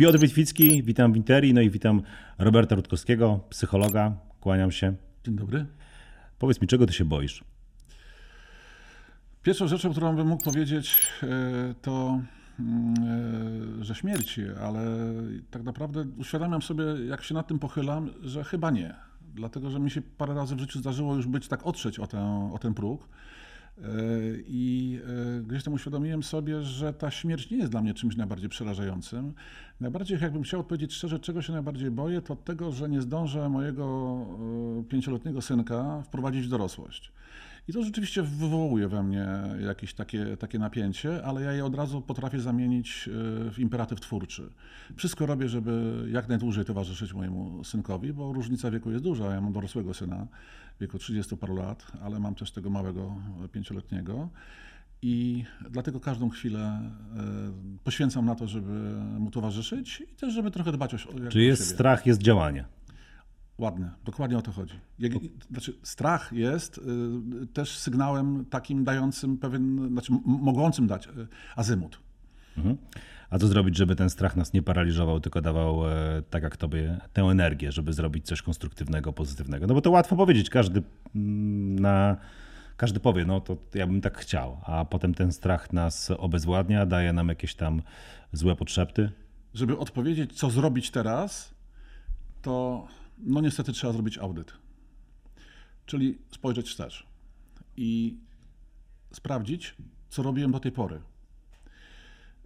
Piotr Witwicki, witam w Interi, no i witam Roberta Rutkowskiego, psychologa. Kłaniam się. Dzień dobry. Powiedz mi, czego ty się boisz? Pierwszą rzeczą, którą bym mógł powiedzieć, e, to, mm, e, że śmierci, ale tak naprawdę uświadamiam sobie, jak się nad tym pochylam, że chyba nie. Dlatego, że mi się parę razy w życiu zdarzyło już być tak otrzeć o, tę, o ten próg. E, I gdzieś tam uświadomiłem sobie, że ta śmierć nie jest dla mnie czymś najbardziej przerażającym. Najbardziej, jakbym chciał odpowiedzieć szczerze, czego się najbardziej boję, to tego, że nie zdążę mojego pięcioletniego synka wprowadzić w dorosłość. I to rzeczywiście wywołuje we mnie jakieś takie, takie napięcie, ale ja je od razu potrafię zamienić e, w imperatyw twórczy. Wszystko robię, żeby jak najdłużej towarzyszyć mojemu synkowi, bo różnica wieku jest duża. Ja mam dorosłego syna w wieku 30 paru lat, ale mam też tego małego pięcioletniego. I dlatego każdą chwilę e, poświęcam na to, żeby mu towarzyszyć i też, żeby trochę dbać o, siebie. Czy jest strach, jest działanie? Ładne, dokładnie o to chodzi. Jak, znaczy, strach jest y, też sygnałem takim dającym pewien, znaczy mogącym dać y, azymut. Mhm. A co zrobić, żeby ten strach nas nie paraliżował, tylko dawał, e, tak jak tobie, tę energię, żeby zrobić coś konstruktywnego, pozytywnego? No bo to łatwo powiedzieć, każdy mm, na. Każdy powie, no to ja bym tak chciał, a potem ten strach nas obezwładnia, daje nam jakieś tam złe podszepty. Żeby odpowiedzieć, co zrobić teraz, to no niestety trzeba zrobić audyt. Czyli spojrzeć wstecz i sprawdzić, co robiłem do tej pory.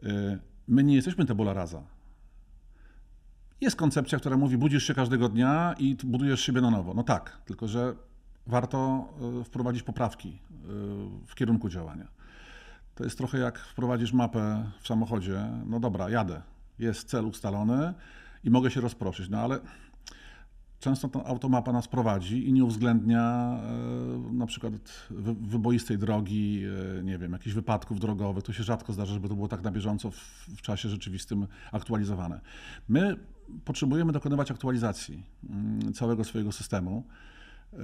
Y, my nie jesteśmy tabula rasa. Jest koncepcja, która mówi, budzisz się każdego dnia i budujesz siebie na nowo. No tak, tylko że warto y, wprowadzić poprawki y, w kierunku działania. To jest trochę jak wprowadzisz mapę w samochodzie. No dobra, jadę. Jest cel ustalony i mogę się rozproszyć. No ale często ta automapa nas prowadzi i nie uwzględnia e, na przykład wyboistej drogi, e, nie wiem, jakichś wypadków drogowych. To się rzadko zdarza, żeby to było tak na bieżąco w, w czasie rzeczywistym aktualizowane. My potrzebujemy dokonywać aktualizacji mm, całego swojego systemu e,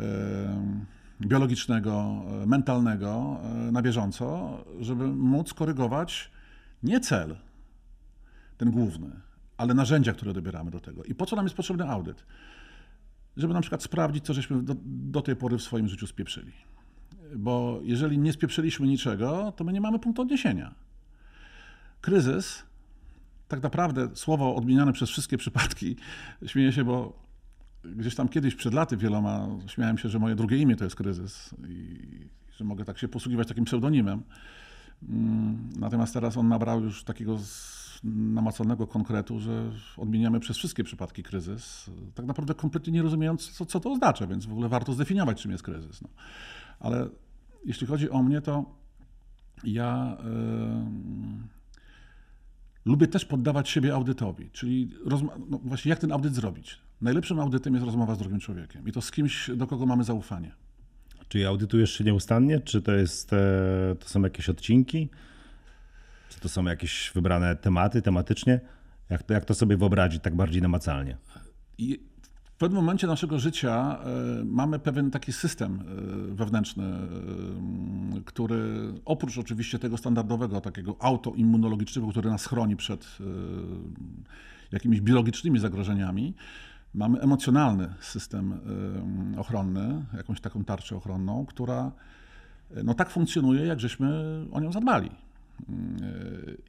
biologicznego, mentalnego na bieżąco, żeby móc korygować nie cel, ten główny, ale narzędzia, które dobieramy do tego. I po co nam jest potrzebny audyt? Żeby na przykład sprawdzić, co żeśmy do, do tej pory w swoim życiu spieprzyli. Bo jeżeli nie spieprzyliśmy niczego, to my nie mamy punktu odniesienia. Kryzys, tak naprawdę słowo odmieniane przez wszystkie przypadki, śmieję się, bo gdzieś tam kiedyś przed laty wieloma śmiałem się, że moje drugie imię to jest kryzys i że mogę tak się posługiwać takim pseudonimem. Mm, natomiast teraz on nabrał już takiego namacalnego konkretu, że odmieniamy przez wszystkie przypadki kryzys, tak naprawdę kompletnie nie rozumiejąc, co, co to oznacza, więc w ogóle warto zdefiniować, czym jest kryzys. No. Ale jeśli chodzi o mnie, to ja lubię też poddawać siebie audytowi, czyli no właśnie jak ten audyt zrobić. Najlepszym audytem jest rozmowa z drugim człowiekiem i to z kimś, do kogo mamy zaufanie. Czy audytujesz się nieustannie? Czy to, jest, e, to są jakieś odcinki? Czy to są jakieś wybrane tematy, tematycznie? Jak to, jak to sobie wyobrazić tak bardziej namacalnie? I w pewnym momencie naszego życia e, mamy pewien taki system e, wewnętrzny, e, który oprócz oczywiście tego standardowego, takiego autoimmunologicznego, który nas chroni przed jakimiś biologicznymi zagrożeniami, mamy emocjonalny system ochronny, jakąś taką tarczę ochronną, która no tak funkcjonuje, jak żeśmy o nią zadbali.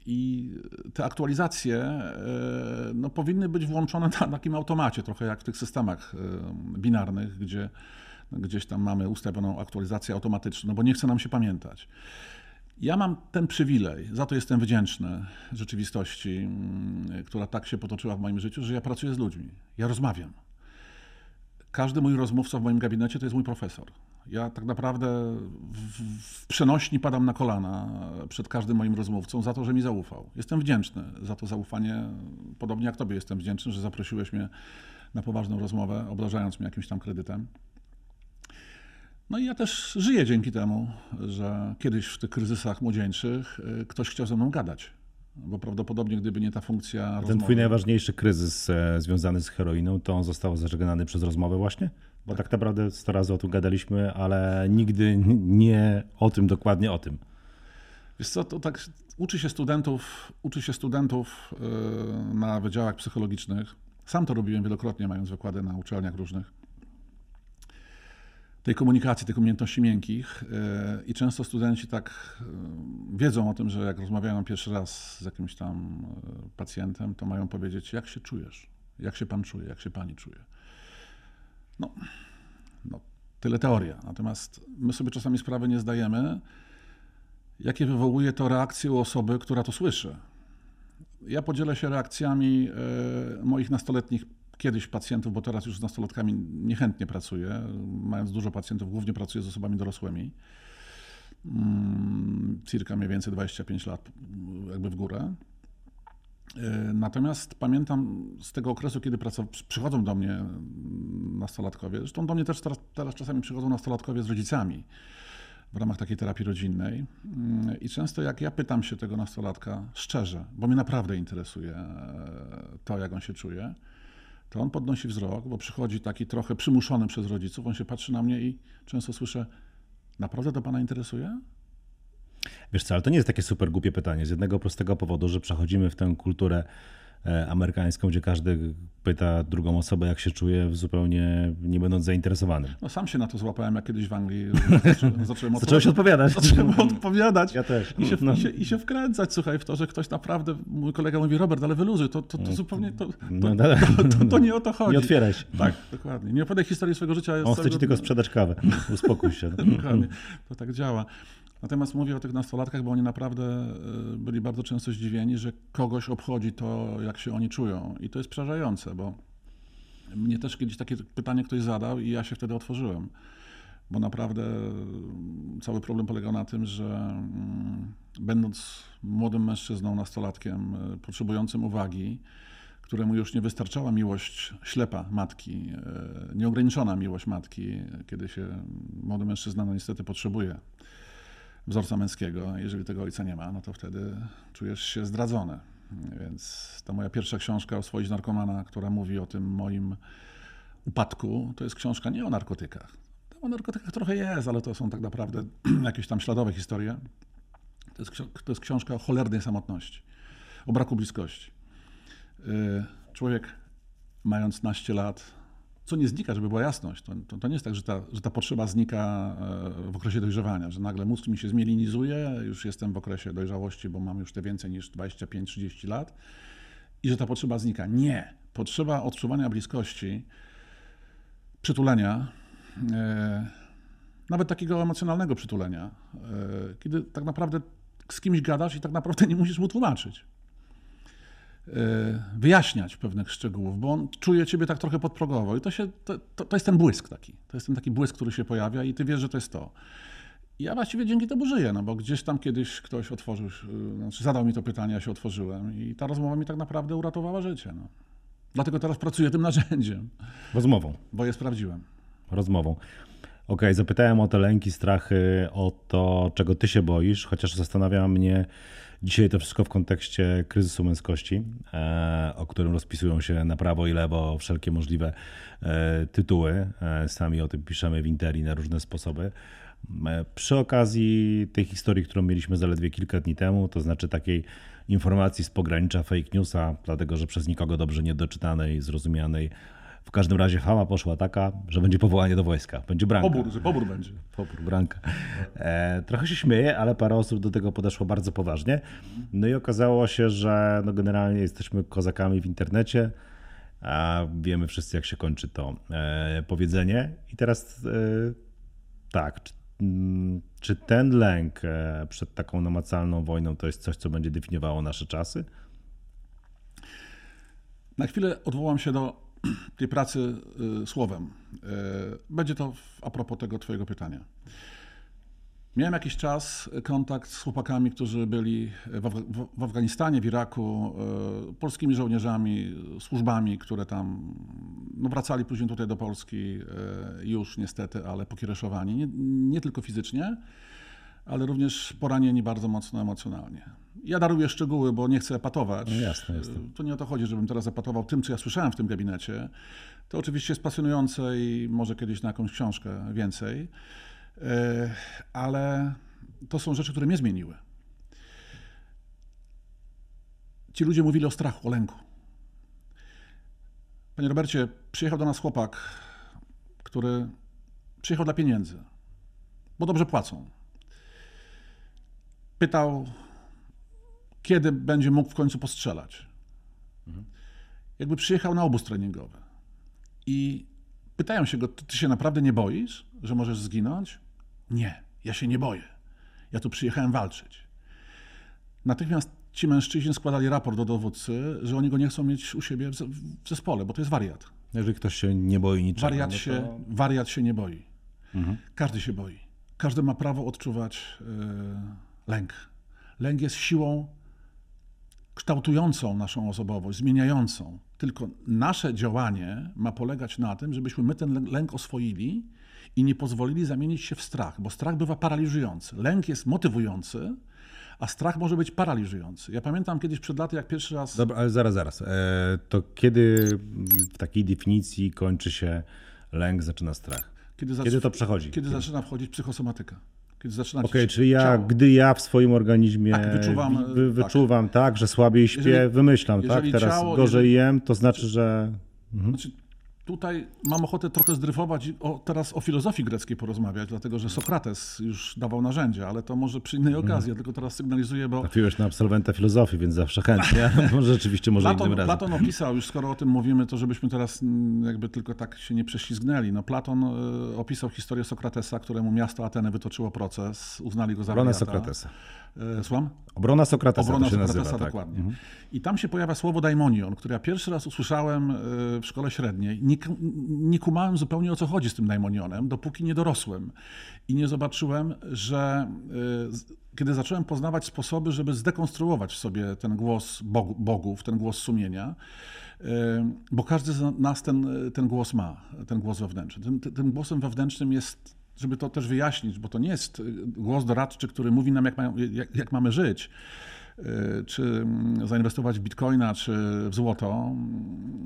I te aktualizacje e, no, powinny być włączone na takim automacie, trochę jak w tych systemach e, binarnych, gdzie gdzieś tam mamy ustawioną aktualizację automatyczną, no bo nie chce nam się pamiętać. Ja mam ten przywilej, za to jestem wdzięczny rzeczywistości, mm, która tak się potoczyła w moim życiu, że ja pracuję z ludźmi, ja rozmawiam. Każdy mój rozmówca w moim gabinecie to jest mój profesor. Ja tak naprawdę w, w przenośni padam na kolana przed każdym moim rozmówcą za to, że mi zaufał. Jestem wdzięczny za to zaufanie. Podobnie jak Tobie jestem wdzięczny, że zaprosiłeś mnie na poważną rozmowę, obdarzając mnie jakimś tam kredytem. No i ja też żyję dzięki temu, że kiedyś w tych kryzysach młodzieńczych y, ktoś chciał ze mną gadać. Bo prawdopodobnie gdyby nie ta funkcja. Ten rozmowy... twój najważniejszy kryzys e, związany z heroiną, to on został zażegnany przez rozmowę właśnie? Bo tak naprawdę 100 razy o tym gadaliśmy, ale nigdy nie o tym, dokładnie o tym. Wiesz co, to tak uczy się studentów, uczy się studentów yy, na wydziałach psychologicznych. Sam to robiłem wielokrotnie, mając wykłady na uczelniach różnych. Tej komunikacji, tych umiejętności miękkich. Yy, I często studenci tak yy, wiedzą o tym, że jak rozmawiają pierwszy raz z jakimś tam pacjentem, to mają powiedzieć, jak się czujesz, jak się pan czuje, jak się pani czuje. No, no tyle teoria. Natomiast my sobie czasami sprawy nie zdajemy, jakie wywołuje to reakcje u osoby, która to słyszy. Ja podzielę się reakcjami e, moich nastoletnich kiedyś pacjentów, bo teraz już z nastolatkami niechętnie pracuję. Mając dużo pacjentów, głównie pracuję z osobami dorosłymi. Mm, cirka mniej więcej 25 lat jakby w górę. E, natomiast pamiętam z tego okresu, kiedy przychodzą do mnie nastolatkowie, zresztą do mnie też teraz, teraz czasami przychodzą nastolatkowie z rodzicami w ramach takiej terapii rodzinnej. Mm, I często jak ja pytam się tego nastolatka szczerze, bo mnie naprawdę interesuje e, to, jak on się czuje, to on podnosi wzrok, bo przychodzi taki trochę przymuszony przez rodziców, on się patrzy na mnie i często słyszę, naprawdę to pana interesuje? Wiesz co, ale to nie jest takie super głupie pytanie z jednego prostego powodu, że przechodzimy w tę kulturę E, amerykańską, gdzie każdy pyta drugą osobę, jak się czuje, zupełnie nie będąc zainteresowanym. No sam się na to złapałem, jak kiedyś w Anglii zacząłem, Zacząłeś odpowiadać. Zacząłem odpowiadać. Ja też. I się, no. i, się, I się wkręcać, słuchaj, w to, że ktoś naprawdę, mój kolega mówi, Robert, ale wyluzuj, to, to, to no. zupełnie, to, to, no, to, to, nie o to chodzi. Nie otwieraj się. Tak, dokładnie. Nie opowiadaj historii swojego życia. On chce ci tylko sprzedać kawę. Uspokój się. dokładnie. To tak działa. Natomiast mówię o tych nastolatkach, bo oni naprawdę e, byli bardzo często zdziwieni, że kogoś obchodzi to, jak się oni czują. I to jest przerażające, bo mnie też kiedyś takie pytanie ktoś zadał i ja się wtedy otworzyłem. Bo naprawdę cały problem polegał na tym, że mm, będąc młodym mężczyzną, nastolatkiem, e, potrzebującym uwagi, któremu już nie wystarczała miłość ślepa matki, nieograniczona miłość matki, kiedy się młody mężczyzna no niestety potrzebuje wzorca męskiego. Jeżeli tego ojca nie ma, no to wtedy czujesz się zdradzony. Więc ta moja pierwsza książka o swoich narkomana, która mówi o tym moim upadku, to jest książka nie o narkotykach. O narkotykach trochę jest, ale to są tak naprawdę jakieś tam śladowe historie. To jest, to jest książka o cholernej samotności, o braku bliskości. Y, człowiek mając naście lat co nie znika, żeby była jasność. To, to, to, nie jest tak, że ta, że ta potrzeba znika e, w okresie dojrzewania, że nagle mózg mi się zmielinizuje, już jestem w okresie dojrzałości, bo mam już te więcej niż 25-30 lat i że ta potrzeba znika. Nie. Potrzeba odczuwania bliskości, przytulenia, e, nawet takiego emocjonalnego przytulenia, e, kiedy tak naprawdę z kimś gadasz i tak naprawdę nie musisz mu tłumaczyć. E, wyjaśniać pewnych szczegółów, bo on czuje ciebie tak trochę podprogowo i to, się, to, to, to, jest ten błysk taki. To jest ten taki błysk, który się pojawia i ty wiesz, że to jest to. I ja właściwie dzięki temu żyję, no bo gdzieś tam kiedyś ktoś otworzył, e, znaczy zadał mi to pytanie, ja się otworzyłem i ta rozmowa mi tak naprawdę uratowała życie. No. Dlatego teraz pracuję tym narzędziem. Rozmową. Bo je sprawdziłem. Rozmową. Okej, okay, zapytałem o te lęki, strachy, o to, czego ty się boisz, chociaż zastanawia mnie, Dzisiaj to wszystko w kontekście kryzysu męskości, e, o którym rozpisują się na prawo i lewo wszelkie możliwe e, tytuły. E, sami o tym piszemy w Interi na różne sposoby. Przy okazji tej historii, którą mieliśmy zaledwie kilka dni temu, to znaczy takiej informacji z pogranicza fake newsa, dlatego że przez nikogo dobrze niedoczytanej, zrozumianej, w każdym razie fama poszła taka, że będzie powołanie do wojska. Będzie branka. Pobór, pobór będzie. Pobór, branka. E, trochę się śmieję, ale parę osób do tego podeszło bardzo poważnie. No i okazało się, że no generalnie jesteśmy kozakami w internecie, a wiemy wszyscy, jak się kończy to e, powiedzenie. I teraz e, tak, czy, mm, czy ten lęk e, przed taką namacalną wojną to jest coś, co będzie definiowało nasze czasy? Na chwilę odwołam się do tej pracy y, słowem. Y, będzie to a propos tego Twojego pytania. Miałem jakiś czas kontakt z chłopakami, którzy byli w, Afganistanie, w Iraku, y, polskimi żołnierzami, służbami, które tam no, wracali później tutaj do Polski już niestety, ale pokiereszowani. Nie, nie tylko fizycznie, ale również poranieni bardzo mocno emocjonalnie. Ja daruję szczegóły, bo nie chcę epatować. No jasne, jasne. To nie o to chodzi, żebym teraz epatował tym, co ja słyszałem w tym gabinecie. To oczywiście jest pasjonujące i może kiedyś na jakąś książkę więcej, e, ale to są rzeczy, które mnie zmieniły. ci ludzie mówili o strachu, o lęku. Panie Robercie, przyjechał do nas chłopak, który przyjechał dla pieniędzy, bo dobrze płacą. Pytał, kiedy będzie mógł w końcu postrzelać. Jakby przyjechał na obóz treningowy. I pytają się go, ty się naprawdę nie boisz, że możesz zginąć? Nie, ja się nie boję. Ja tu przyjechałem walczyć. Natychmiast ci mężczyźni składali raport do dowódcy, że oni go nie chcą mieć u siebie w zespole, bo to jest wariat. Jeżeli ktoś się nie boi niczego. Wariat, no to... się, wariat się nie boi. Mhm. Każdy się boi. Każdy ma prawo odczuwać yy, lęk. Lęk jest siłą kształtującą naszą osobowość, zmieniającą. Tylko nasze działanie ma polegać na tym, żebyśmy my ten lęk oswoili i nie pozwolili zamienić się w strach, bo strach bywa paraliżujący. Lęk jest motywujący, a strach może być paraliżujący. Ja pamiętam kiedyś przed laty, jak pierwszy raz. Dobra, ale zaraz, zaraz. E, to kiedy w takiej definicji kończy się lęk, zaczyna strach? Kiedy, zac... kiedy to przechodzi? Kiedy, kiedy zaczyna wchodzić psychosomatyka kiedy zaczyna Okej, okay, czyli ja, ciało. gdy ja w swoim organizmie tak, wyczuwam, wy, tak. wyczuwam tak. tak. że słabiej śpię, jeżeli, wymyślam, tak, teraz ciało, gorzej jeżeli, jem, to znaczy, że... Mhm. Znaczy, tutaj mam ochotę trochę zdryfować i o, teraz o filozofii greckiej porozmawiać, dlatego że Sokrates już dawał narzędzia, ale to może przy innej okazji, ja tylko teraz sygnalizuję, bo... Trafiłeś na absolwenta filozofii, więc zawsze chętnie, może rzeczywiście może Platon, innym razem. Platon opisał, już skoro o tym mówimy, to żebyśmy teraz mm, jakby tylko tak się nie prześlizgnęli. No Platon e, opisał historię Sokratesa, któremu miasto Ateny wytoczyło proces, uznali go za Obronę Sokratesa. E, słucham? Obrona Sokratesa Obrona to się Sokratesa, nazywa, tak. dokładnie. Mhm. I tam się pojawia słowo daimonion, które ja pierwszy raz usłyszałem e, w szkole średniej. Nie, nie kumałem zupełnie o co chodzi z tym daimonionem, dopóki nie dorosłem. I nie zobaczyłem, że e, kiedy zacząłem poznawać sposoby, żeby zdekonstruować w sobie ten głos bogów, ten głos sumienia, bo każdy z nas ten, ten głos ma, ten głos wewnętrzny. Tym, tym głosem wewnętrznym jest żeby to też wyjaśnić, bo to nie jest y, głos doradczy, który mówi nam, jak, mają, jak, jak mamy żyć y, czy mm, zainwestować w bitcoina, czy w złoto.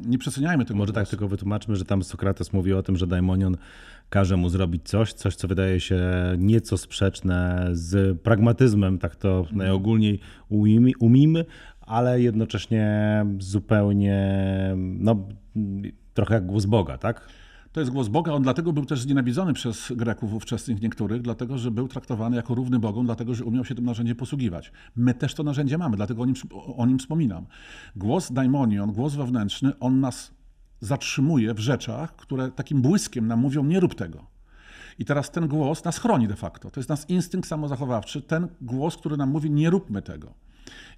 Nie przeceniajmy tego. Może tak tylko wytłumaczmy, że tam Sokrates mówi o tym, że daimonion każe mu zrobić coś, coś, co wydaje się nieco sprzeczne z pragmatyzmem, tak to mhm. najogólniej umimy, ale jednocześnie zupełnie, no, trochę jak głos Boga, tak? To jest głos Boga. On dlatego był też znienawidzony przez Greków ówczesnych niektórych, dlatego że był traktowany jako równy Bogom, dlatego że umiał się tym narzędziem posługiwać. My też to narzędzie mamy, dlatego o nim, o nim wspominam. Głos daimonion, głos wewnętrzny, on nas zatrzymuje w rzeczach, które takim błyskiem nam mówią, nie rób tego. I teraz ten głos nas chroni de facto. To jest nasz instynkt samozachowawczy, ten głos, który nam mówi, nie róbmy tego.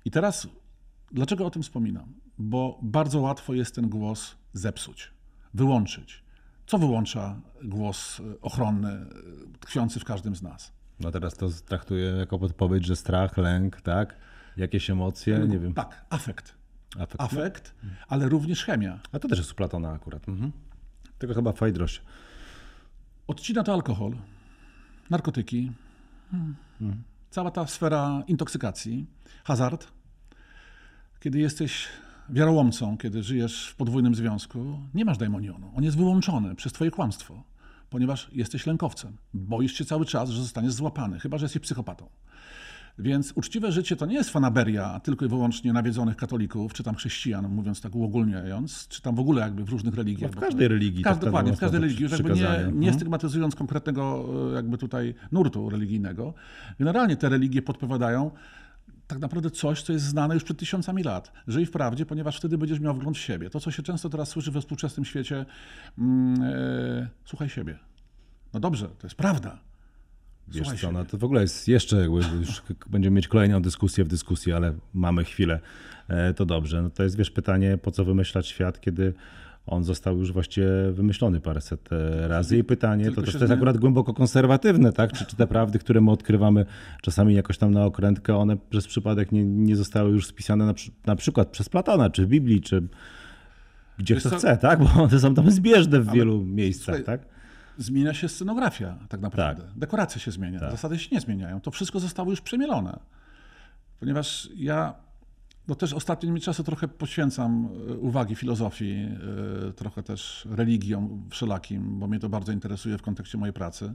I teraz, dlaczego o tym wspominam? Bo bardzo łatwo jest ten głos zepsuć, wyłączyć. Co wyłącza głos e, ochronny e, tkwiący w każdym z nas? No teraz to traktuję jako podpowiedź, że strach, lęk, tak? Jakieś emocje, nie wiem. Tak, afekt. Afekt, afekt no. ale również chemia. A to też jest u Platona akurat. Mhm. Tylko chyba Fajdroś. Odcina to alkohol, narkotyki, mhm. cała ta sfera intoksykacji, hazard. Kiedy jesteś wiarołomcą, kiedy żyjesz w podwójnym związku, nie masz daimonionu. On jest wyłączony przez twoje kłamstwo, ponieważ jesteś lękowcem. Boisz się cały czas, że zostaniesz złapany, chyba że jesteś psychopatą. Więc uczciwe życie to nie jest fanaberia tylko i wyłącznie nawiedzonych katolików, czy tam chrześcijan, mówiąc tak uogólniając, czy tam w ogóle jakby w różnych religiach. No w każdej religii. Każdy, tak dokładnie, w każdej religii. Jakby nie, nie mhm. stygmatyzując konkretnego e, jakby tutaj nurtu religijnego. Generalnie te religie podpowiadają, tak naprawdę coś, co jest znane już przed tysiącami lat. Żyj w prawdzie, ponieważ wtedy będziesz miał wgląd w siebie. To, co się często teraz słyszy we współczesnym świecie, mm, e, słuchaj siebie. No dobrze, to jest prawda. Wiesz co, no to w ogóle jest jeszcze, już będziemy mieć kolejną dyskusję w dyskusji, ale mamy chwilę, e, to dobrze. No to jest, wiesz, pytanie, po co wymyślać świat, kiedy on został już właściwie wymyślony paręset e, razy i pytanie, to, to, to jest akurat głęboko konserwatywne, tak? Czy, czy te prawdy, które my odkrywamy czasami jakoś tam na okrętkę, one przez przypadek nie, nie zostały już spisane na, na przykład przez Platona, czy w Biblii, czy gdzie kto chce, tak? Bo one są tam zbieżne w Ale, wielu miejscach, słuchaj, tak? Zmienia się scenografia tak naprawdę. Tak. Dekoracje się zmienia, tak. zasady się nie zmieniają. To wszystko zostało już przemielone. Ponieważ ja no też ostatnimi czasy trochę poświęcam e, uwagi filozofii, e, trochę też religiom wszelakim, bo mnie to bardzo interesuje w kontekście mojej pracy.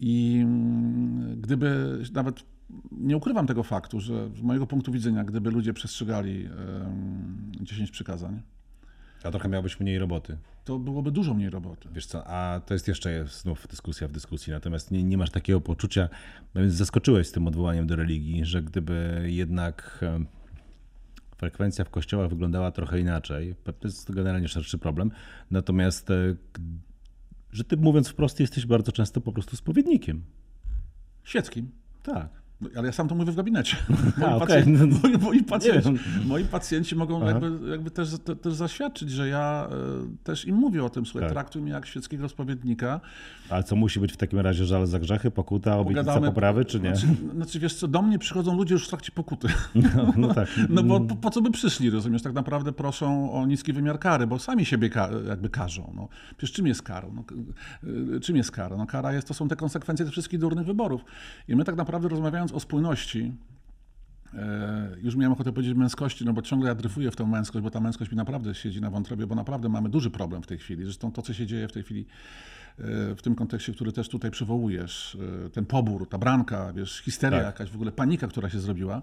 I mm, gdyby nawet nie ukrywam tego faktu, że z mojego punktu widzenia, gdyby ludzie przestrzegali em, 10 przykazań, A trochę miałbyś mniej roboty. to byłoby dużo mniej roboty. Wiesz co, a to jest jeszcze znów dyskusja w dyskusji, natomiast nie, nie masz takiego poczucia, więc zaskoczyłeś z tym odwołaniem do religii, że gdyby jednak frekwencja w kościołach wyglądała trochę inaczej, to jest generalnie szerszy problem, natomiast e, że ty mówiąc wprost jesteś bardzo często po prostu spowiednikiem. Świeckim. Tak. No, Ale ja sam to mówię w gabinecie. A, Moi, okej. pacjenci, No, moi, moi, pacjenci, moi pacjenci mogą jakby, jakby też, te, też zaświadczyć, że ja e, też im mówię o tym, słuchaj, Tak. traktuj mnie jak świeckiego spowiednika. Ale co musi być w takim razie żal za grzechy, pokuta, obietnica Pogadamy- poprawy, czy nie? Znaczy, znaczy, wiesz co, do mnie przychodzą ludzie już w trakcie pokuty. No, no tak. No bo po, po co by przyszli, rozumiesz? Tak naprawdę proszą o niski wymiar kary, bo sami siebie ka jakby karzą. No, przecież czym jest karą? No, y, czym jest kara? No, kara jest, to są te konsekwencje tych wszystkich durnych wyborów. I my tak naprawdę rozmawiając o spójności, e, już miałem ochotę powiedzieć męskości, no bo ciągle ja dryfuję w tę męskość, bo ta męskość mi naprawdę siedzi na wątrobie, bo naprawdę mamy duży problem w tej chwili. Zresztą to, co się dzieje w tej chwili e, w tym kontekście, który też tutaj przywołujesz, e, ten pobór, ta branka, wiesz, histeria Tak. jakaś, w ogóle panika, która się zrobiła,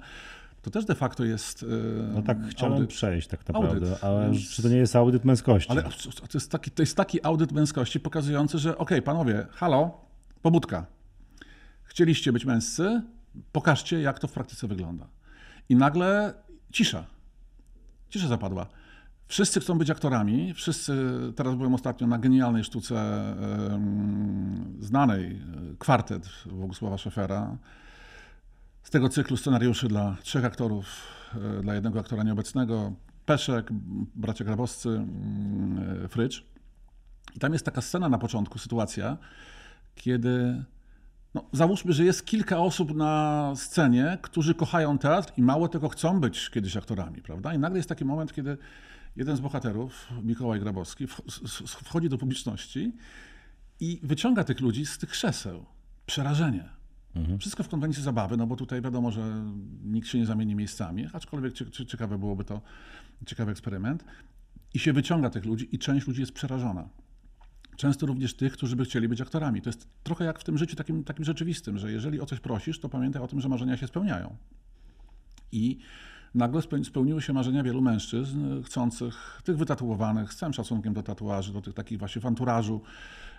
to też de facto jest No tak chciałem audyt. przejść tak naprawdę, Audyt, ale czy to nie jest audyt męskości? Ale to jest, taki, to jest taki audyt męskości pokazujący, że okej, panowie, halo, pobudka. Chcieliście być męscy, pokażcie, jak to w praktyce wygląda. I nagle cisza. Cisza zapadła. Wszyscy chcą być aktorami. Wszyscy, teraz byłem ostatnio na genialnej sztuce em, znanej, e, kwartet Bogusława Szefera. Z tego cyklu scenariuszy dla trzech aktorów, e, dla jednego aktora nieobecnego, Peszek, bracia Grabowscy, e, Frycz. I tam jest taka scena na początku, sytuacja, kiedy no, załóżmy, że jest kilka osób na scenie, którzy kochają teatr i mało tego chcą być kiedyś aktorami, prawda? I nagle jest taki moment, kiedy jeden z bohaterów, Mikołaj Grabowski, wchodzi do publiczności i wyciąga tych ludzi z tych krzeseł. Przerażenie. Wszystko w konwencji zabawy, no bo tutaj wiadomo, że nikt się nie zamieni miejscami, aczkolwiek cie- cie- ciekawe byłoby to, ciekawy eksperyment. I się wyciąga tych ludzi i część ludzi jest przerażona. Często również tych, którzy by chcieli być aktorami. To jest trochę jak w tym życiu takim, takim rzeczywistym, że jeżeli o coś prosisz, to pamiętaj o tym, że marzenia się spełniają. I nagle speł- spełniły się marzenia wielu mężczyzn e, chcących, tych wytatuowanych, z całym szacunkiem do tatuaży, do tych takich właśnie w anturażu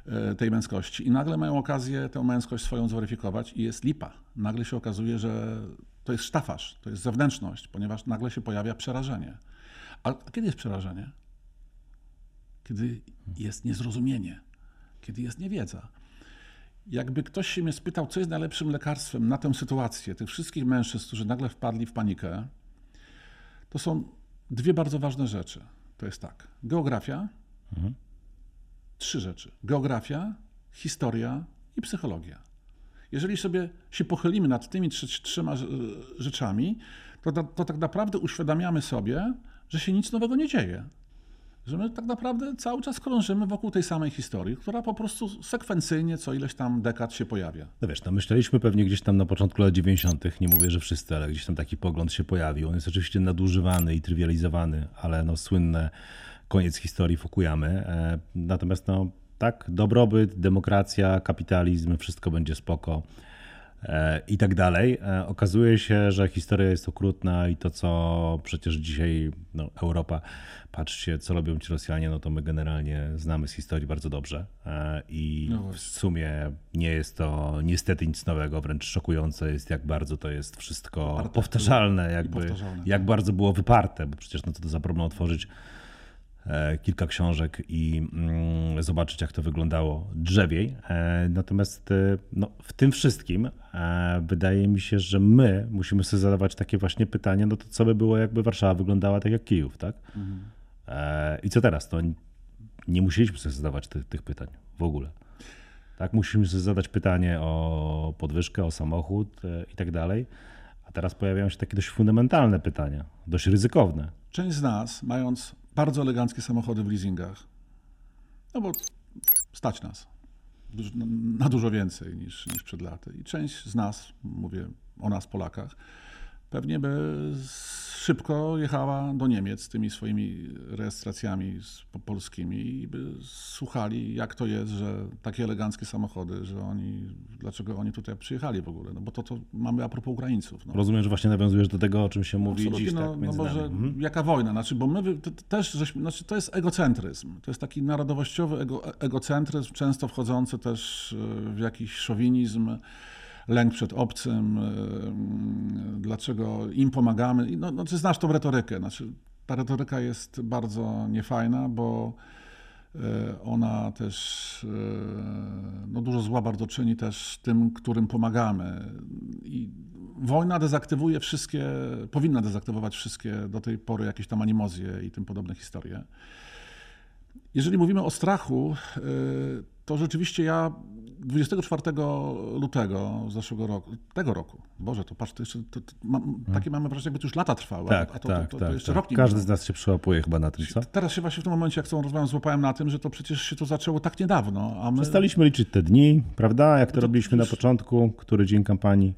e, tej męskości. I nagle mają okazję tę męskość swoją zweryfikować i jest lipa. Nagle się okazuje, że to jest sztafaż, to jest zewnętrzność, ponieważ nagle się pojawia przerażenie. A kiedy jest przerażenie? Kiedy jest niezrozumienie, kiedy jest niewiedza. Jakby ktoś się mnie spytał, co jest najlepszym lekarstwem na tę sytuację, tych wszystkich mężczyzn, którzy nagle wpadli w panikę, to są dwie bardzo ważne rzeczy. To jest tak: geografia, trzy rzeczy: geografia, historia i psychologia. Jeżeli sobie się pochylimy nad tymi trzy, trzema rze- rzeczami, to, to tak naprawdę uświadamiamy sobie, że się nic nowego nie dzieje. Że my tak naprawdę cały czas krążymy wokół tej samej historii, która po prostu sekwencyjnie co ileś tam dekad się pojawia. No wiesz, no myśleliśmy pewnie gdzieś tam na początku lat 90., nie mówię, że wszyscy, ale gdzieś tam taki pogląd się pojawił. On jest oczywiście nadużywany i trywializowany, ale no słynne koniec historii Fukuyamy. E, Natomiast no tak, dobrobyt, demokracja, kapitalizm, wszystko będzie spoko i tak dalej. E, Okazuje się, że historia jest okrutna i to, co przecież dzisiaj no, Europa, patrzcie, co robią ci Rosjanie, no to my generalnie znamy z historii bardzo dobrze E, i No w sumie nie jest to niestety nic nowego, wręcz szokujące jest, jak bardzo to jest wszystko powtarzalne, jakby, powtarzalne. jak bardzo było wyparte, bo przecież no to, to za problem otworzyć e, kilka książek i mm, zobaczyć, jak to wyglądało drzewiej. E, natomiast e, no, w tym wszystkim e, wydaje mi się, że my musimy sobie zadawać takie właśnie pytanie, no to co by było, jakby Warszawa wyglądała tak jak Kijów, tak? E, I co teraz? To nie musieliśmy sobie zadawać tych, tych pytań w ogóle. Tak, musimy sobie zadać pytanie o podwyżkę, o samochód e, i tak dalej. A teraz pojawiają się takie dość fundamentalne pytania, dość ryzykowne. Część z nas, mając bardzo eleganckie samochody w leasingach, no bo stać nas na dużo więcej niż, niż przed laty. I część z nas, mówię o nas, Polakach, pewnie by szybko jechała do Niemiec z tymi swoimi rejestracjami polskimi i by słuchali, jak to jest, że takie eleganckie samochody, że oni, dlaczego oni tutaj przyjechali w ogóle. No bo to, to mamy a propos Ukraińców. No. Rozumiem, że właśnie nawiązujesz do tego, o czym się mówi Absolutnie, dziś. No, tak, no bo że mhm. jaka wojna? Znaczy, bo my też, żeśmy, znaczy, to jest egocentryzm. To jest taki narodowościowy ego, egocentryzm, często wchodzący też e, w jakiś szowinizm lęk przed obcym, e, dlaczego im pomagamy. No, no, ty znasz tą retorykę. Znaczy, ta retoryka jest bardzo niefajna, bo e, ona też no, dużo zła bardzo czyni też tym, którym pomagamy. I wojna dezaktywuje wszystkie, powinna dezaktywować wszystkie do tej pory jakieś tam animozje i tym podobne historie. Jeżeli mówimy o strachu, to rzeczywiście ja 24 lutego zeszłego roku, tego roku, Boże, to patrz, to jeszcze, to, to, mam, takie mamy wrażenie, jakby to już lata trwały, tak, a to, tak, to, tak, jeszcze tak. rok nie Każdy z nas się przyłapuje chyba na tym, co? Teraz się właśnie w tym momencie, jak z tą rozmową złapałem na tym, że to przecież się to zaczęło tak niedawno, a my... Przestaliśmy liczyć te dni, prawda? Jak to, robiliśmy na początku, który dzień kampanii.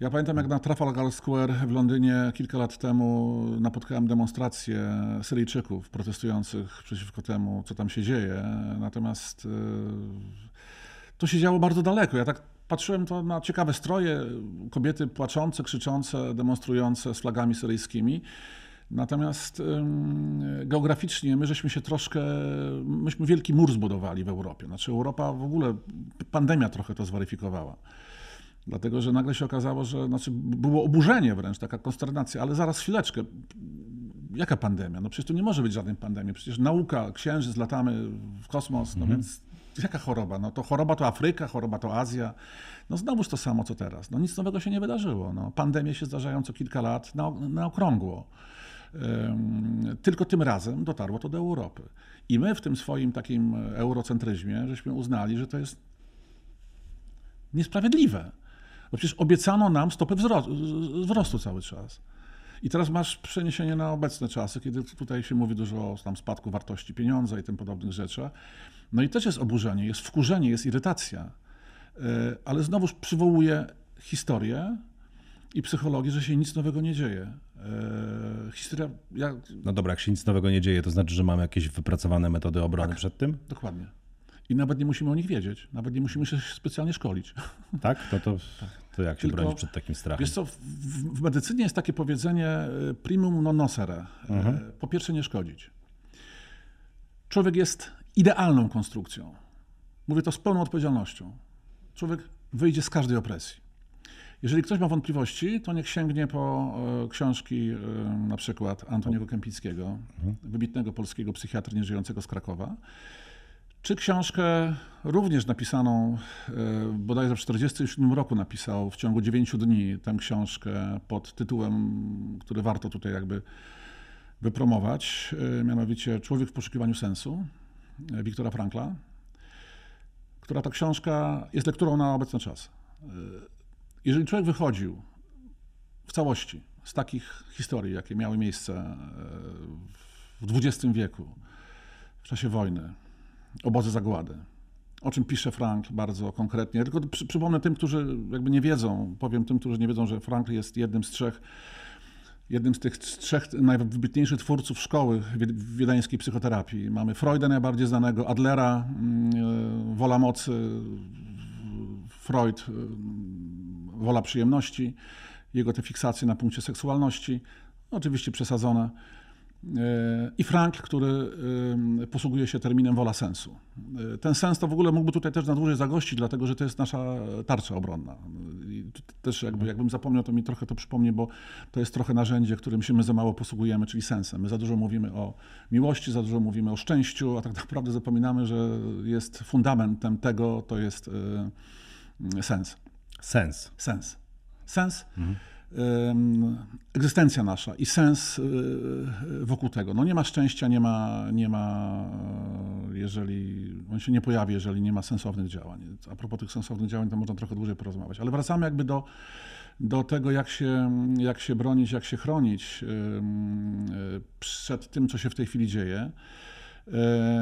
Ja pamiętam, jak na Trafalgar Square w Londynie kilka lat temu napotkałem demonstrację Syryjczyków protestujących przeciwko temu, co tam się dzieje. Natomiast yy, to się działo bardzo daleko. Ja tak patrzyłem to na ciekawe stroje, kobiety płaczące, krzyczące, demonstrujące z flagami syryjskimi. Natomiast geograficznie my żeśmy się troszkę, myśmy wielki mur zbudowali w Europie. Znaczy Europa w ogóle, pandemia trochę to zweryfikowała. Dlatego, że nagle się okazało, że znaczy było oburzenie wręcz, taka konsternacja, ale zaraz chwileczkę. Jaka pandemia? No przecież tu nie może być żadnej pandemii. Przecież nauka, księżyc, latamy w kosmos, no mhm. więc jaka choroba? No to choroba to Afryka, choroba to Azja. No znowuż to samo, co teraz. No nic nowego się nie wydarzyło. No, pandemie się zdarzają co kilka lat na, na okrągło. Um, tylko tym razem dotarło to do Europy. I my w tym swoim takim eurocentryzmie żeśmy uznali, że to jest niesprawiedliwe. Bo przecież obiecano nam stopę wzrostu, wzrostu cały czas. I teraz masz przeniesienie na obecne czasy, kiedy tutaj się mówi dużo o tam spadku wartości pieniądza i tym podobnych rzeczach. No i też jest oburzenie, jest wkurzenie, jest irytacja. E, ale znowuż przywołuje historię i psychologię, że się nic nowego nie dzieje. E, historia. Ja... No dobra, jak się nic nowego nie dzieje, to znaczy, że mamy jakieś wypracowane metody obrony tak, przed tym? Dokładnie. I nawet nie musimy o nich wiedzieć, nawet nie musimy się specjalnie szkolić. Tak? To, to, to jak się Tylko, bronić przed takim strachem? Wiesz co, w, w, medycynie jest takie powiedzenie e, primum non nocere. Mhm. Po pierwsze nie szkodzić. Człowiek jest idealną konstrukcją. Mówię to z pełną odpowiedzialnością. Człowiek wyjdzie z każdej opresji. Jeżeli ktoś ma wątpliwości, to niech sięgnie po e, książki e, na przykład Antoniego Kępickiego, mhm. wybitnego polskiego psychiatry nieżyjącego z Krakowa, czy książkę również napisaną, e, bodajże w 1947 roku napisał w ciągu 9 dni tę książkę pod tytułem, który warto tutaj jakby wypromować, e, mianowicie Człowiek w poszukiwaniu sensu e, Wiktora Frankla, która to książka jest lekturą na obecny czas. Jeżeli człowiek wychodził w całości z takich historii, jakie miały miejsce w XX wieku, w czasie wojny, obozy zagłady. O czym pisze Frank bardzo konkretnie. Tylko przy, przypomnę tym, którzy jakby nie wiedzą, powiem tym, którzy nie wiedzą, że Frank jest jednym z trzech jednym z tych trzech najwybitniejszych twórców szkoły wiedeńskiej psychoterapii. Mamy Freuda najbardziej znanego, Adlera, mm, Wola Mocy, Freud, Wola Przyjemności, jego te fiksacje na punkcie seksualności, oczywiście przesadzone i Frank, który posługuje się terminem wola sensu. Ten sens to w ogóle mógłby tutaj też na dłużej zagościć, dlatego że to jest nasza tarcza obronna. I też jakby, jakbym zapomniał, to mi trochę to przypomni, bo to jest trochę narzędzie, którym się my za mało posługujemy, czyli sensem. My za dużo mówimy o miłości, za dużo mówimy o szczęściu, a tak naprawdę zapominamy, że jest fundamentem tego, to jest sens. Sens. Sens. Sens. Mhm egzystencja nasza i sens y, wokół tego. No nie ma szczęścia, nie ma, nie ma, jeżeli on się nie pojawi, jeżeli nie ma sensownych działań. A propos tych sensownych działań, to można trochę dłużej porozmawiać. Ale wracamy jakby do, do tego, jak się, jak się bronić, jak się chronić przed tym, co się w tej chwili dzieje,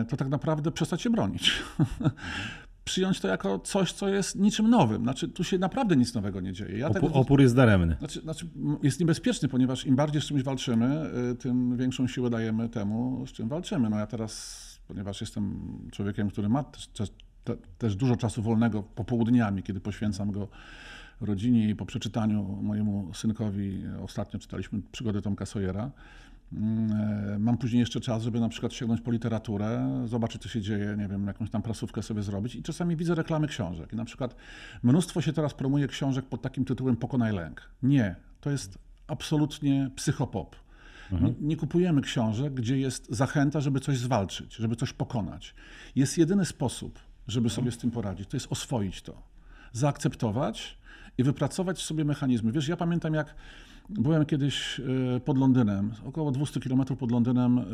to tak naprawdę przestać się bronić. przyjąć to jako coś, co jest niczym nowym. Znaczy, tu się naprawdę nic nowego nie dzieje. Ja Opu- opór jest daremny. znaczy, znaczy, jest niebezpieczny, ponieważ im bardziej z czymś walczymy, y, tym większą siłę dajemy temu, z czym walczymy. No ja teraz, ponieważ jestem człowiekiem, który ma też, też, te, też dużo czasu wolnego popołudniami, kiedy poświęcam go rodzinie i po przeczytaniu mojemu synkowi, ostatnio czytaliśmy przygodę Tomka Sawyera, Mam później jeszcze czas, żeby na przykład sięgnąć po literaturę, zobaczyć, co się dzieje, nie wiem, jakąś tam prasówkę sobie zrobić. I czasami widzę reklamy książek. I na przykład mnóstwo się teraz promuje książek pod takim tytułem Pokonaj lęk. Nie, to jest absolutnie psychopop. Nie, nie kupujemy książek, gdzie jest zachęta, żeby coś zwalczyć, żeby coś pokonać. Jest jedyny sposób, żeby sobie z tym poradzić, to jest oswoić to, zaakceptować i wypracować sobie mechanizmy. Wiesz, ja pamiętam jak byłem kiedyś e, pod Londynem, około 200 km pod Londynem, e,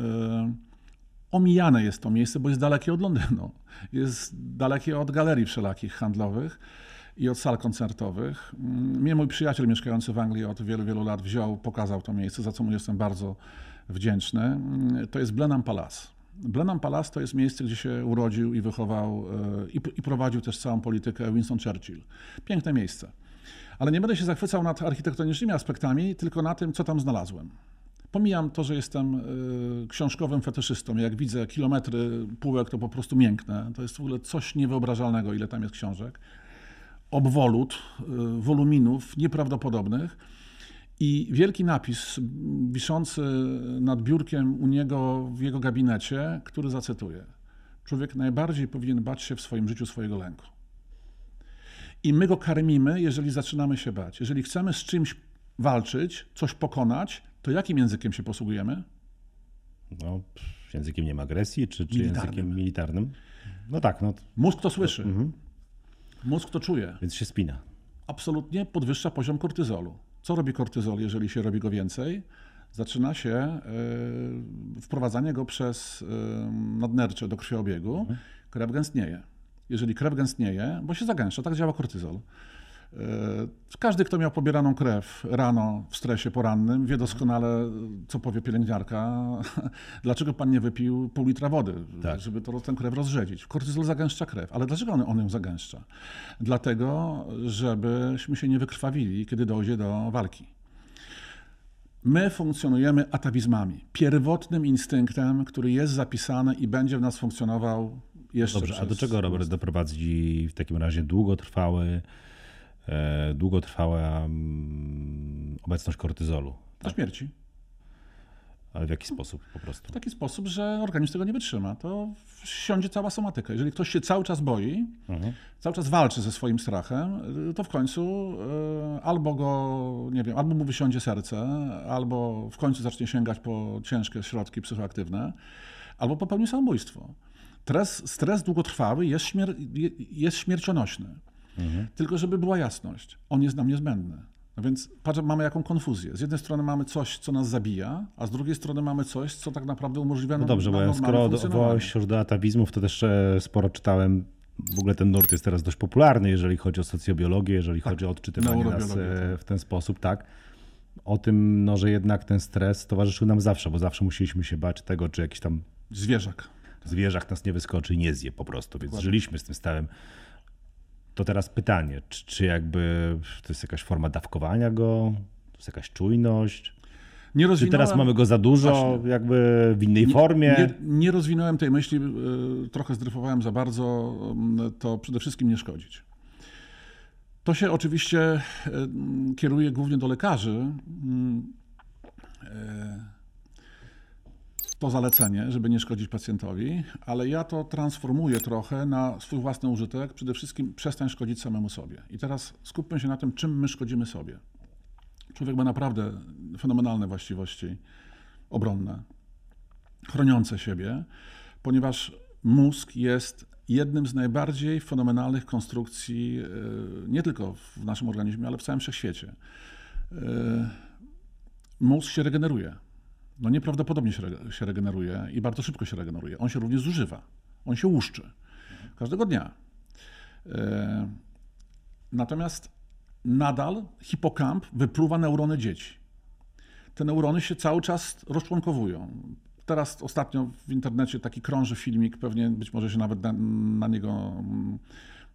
omijane jest to miejsce, bo jest dalekie od Londynu. Jest dalekie od galerii wszelakich handlowych i od sal koncertowych. Mm, Mnie mój przyjaciel mieszkający w Anglii od wielu, wielu lat wziął, pokazał to miejsce, za co mu jestem bardzo wdzięczny. Mm, To jest Blenheim Palace. Blenheim Palace to jest miejsce, gdzie się urodził i wychował e, i, i prowadził też całą politykę Winston Churchill. Piękne miejsce. Ale nie będę się zachwycał nad architektonicznymi aspektami, tylko na tym, co tam znalazłem. Pomijam to, że jestem y, książkowym fetyszystą. Jak widzę kilometry półek, to po prostu miękne. To jest w ogóle coś niewyobrażalnego, ile tam jest książek. Obwolut, y, woluminów nieprawdopodobnych. I wielki napis wiszący nad biurkiem u niego w jego gabinecie, który zacytuję. Człowiek najbardziej powinien bać się w swoim życiu swojego lęku. I my go karmimy, jeżeli zaczynamy się bać. Jeżeli chcemy z czymś walczyć, coś pokonać, to jakim językiem się posługujemy? No, językiem nie ma agresji, czy, czy Militarnym. językiem militarnym? No tak, no, Mózg to słyszy. Mózg to czuje. więc się spina. Absolutnie podwyższa poziom kortyzolu. Co robi kortyzol, jeżeli się robi go więcej? Zaczyna się e, wprowadzanie go przez e, nadnercze do krwiobiegu. Krew gęstnieje. Jeżeli krew gęstnieje, bo się zagęszcza, tak działa kortyzol. E, Każdy, kto miał pobieraną krew rano w stresie porannym, wie doskonale, co powie pielęgniarka. Dlaczego pan nie wypił pół litra wody, Tak. żeby to, tę krew rozrzedzić? Kortyzol zagęszcza krew. Ale dlaczego on, on ją zagęszcza? Dlatego, żebyśmy się nie wykrwawili, kiedy dojdzie do walki. My funkcjonujemy atawizmami, pierwotnym instynktem, który jest zapisany i będzie w nas funkcjonował jeszcze Dobrze, a przez... do czego Robert doprowadzi w takim razie długotrwały, e, długotrwała mm, obecność kortyzolu? Do śmierci. Ale w jaki sposób po prostu? W taki sposób, że organizm tego nie wytrzyma. To siądzie cała somatyka. Jeżeli ktoś się cały czas boi, Mhm. cały czas walczy ze swoim strachem, to w końcu y, albo go, nie wiem, albo mu wysiądzie serce, albo w końcu zacznie sięgać po ciężkie środki psychoaktywne, albo popełni samobójstwo. Stres, stres długotrwały jest, śmier je- jest śmiercionośny. Tylko żeby była jasność, on jest nam niezbędny. No więc patrz, mamy jaką konfuzję. Z jednej strony mamy coś, co nas zabija, a z drugiej strony mamy coś, co tak naprawdę umożliwia No nam dobrze, bo skoro odwołałeś się już do atawizmów, to też e, sporo czytałem. W ogóle ten nurt jest teraz dość popularny, jeżeli chodzi o socjobiologię, jeżeli chodzi o odczytywanie nas e, w ten sposób, tak. O tym, no, że jednak ten stres towarzyszył nam zawsze, bo zawsze musieliśmy się bać tego, czy jakiś tam Zwierzak. zwierzak nas nie wyskoczy i nie zje po prostu, więc żyliśmy z tym stałym. To teraz pytanie, czy, czy jakby to jest jakaś forma dawkowania go, to jest jakaś czujność, Nie czy rozwinąłem, teraz mamy go za dużo, Właśnie. jakby w innej formie? Nie, nie rozwinąłem tej myśli, y, trochę zdryfowałem za bardzo, to przede wszystkim nie szkodzić. To się oczywiście y, kieruje głównie do lekarzy. To zalecenie, żeby nie szkodzić pacjentowi, ale ja to transformuję trochę na swój własny użytek. Przede wszystkim przestań szkodzić samemu sobie. I teraz skupmy się na tym, czym my szkodzimy sobie. Człowiek ma naprawdę fenomenalne właściwości obronne chroniące siebie, ponieważ mózg jest jednym z najbardziej fenomenalnych konstrukcji, e, nie tylko w naszym organizmie, ale w całym wszechświecie. E, Mózg się regeneruje. No nieprawdopodobnie się, się regeneruje i bardzo szybko się regeneruje. On się również zużywa. On się łuszczy. Każdego dnia. E, Natomiast nadal hipokamp wypluwa neurony dzieci te neurony się cały czas rozczłonkowują. teraz ostatnio w internecie taki krąży filmik, pewnie być może się nawet na, na niego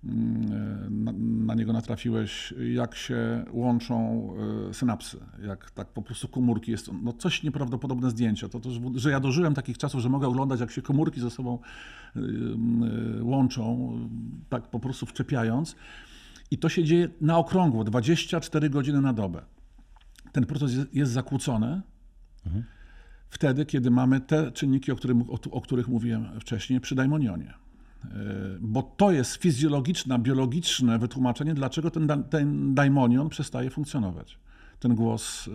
na, na, niego natrafiłeś, jak się łączą e, synapsy, jak tak po prostu komórki jest, no coś nieprawdopodobne zdjęcie. To, to, że ja dożyłem takich czasów, że mogę oglądać, jak się komórki ze sobą e, e, łączą, tak po prostu wczepiając. I to się dzieje na okrągło, 24 godziny na dobę. Ten proces jest, jest zakłócony. Mhm. Wtedy, kiedy mamy te czynniki, o, którym, o, o których mówiłem wcześniej, przy daimonionie. E, bo to jest fizjologiczne, biologiczne wytłumaczenie, dlaczego ten, ten daimonion przestaje funkcjonować. Ten głos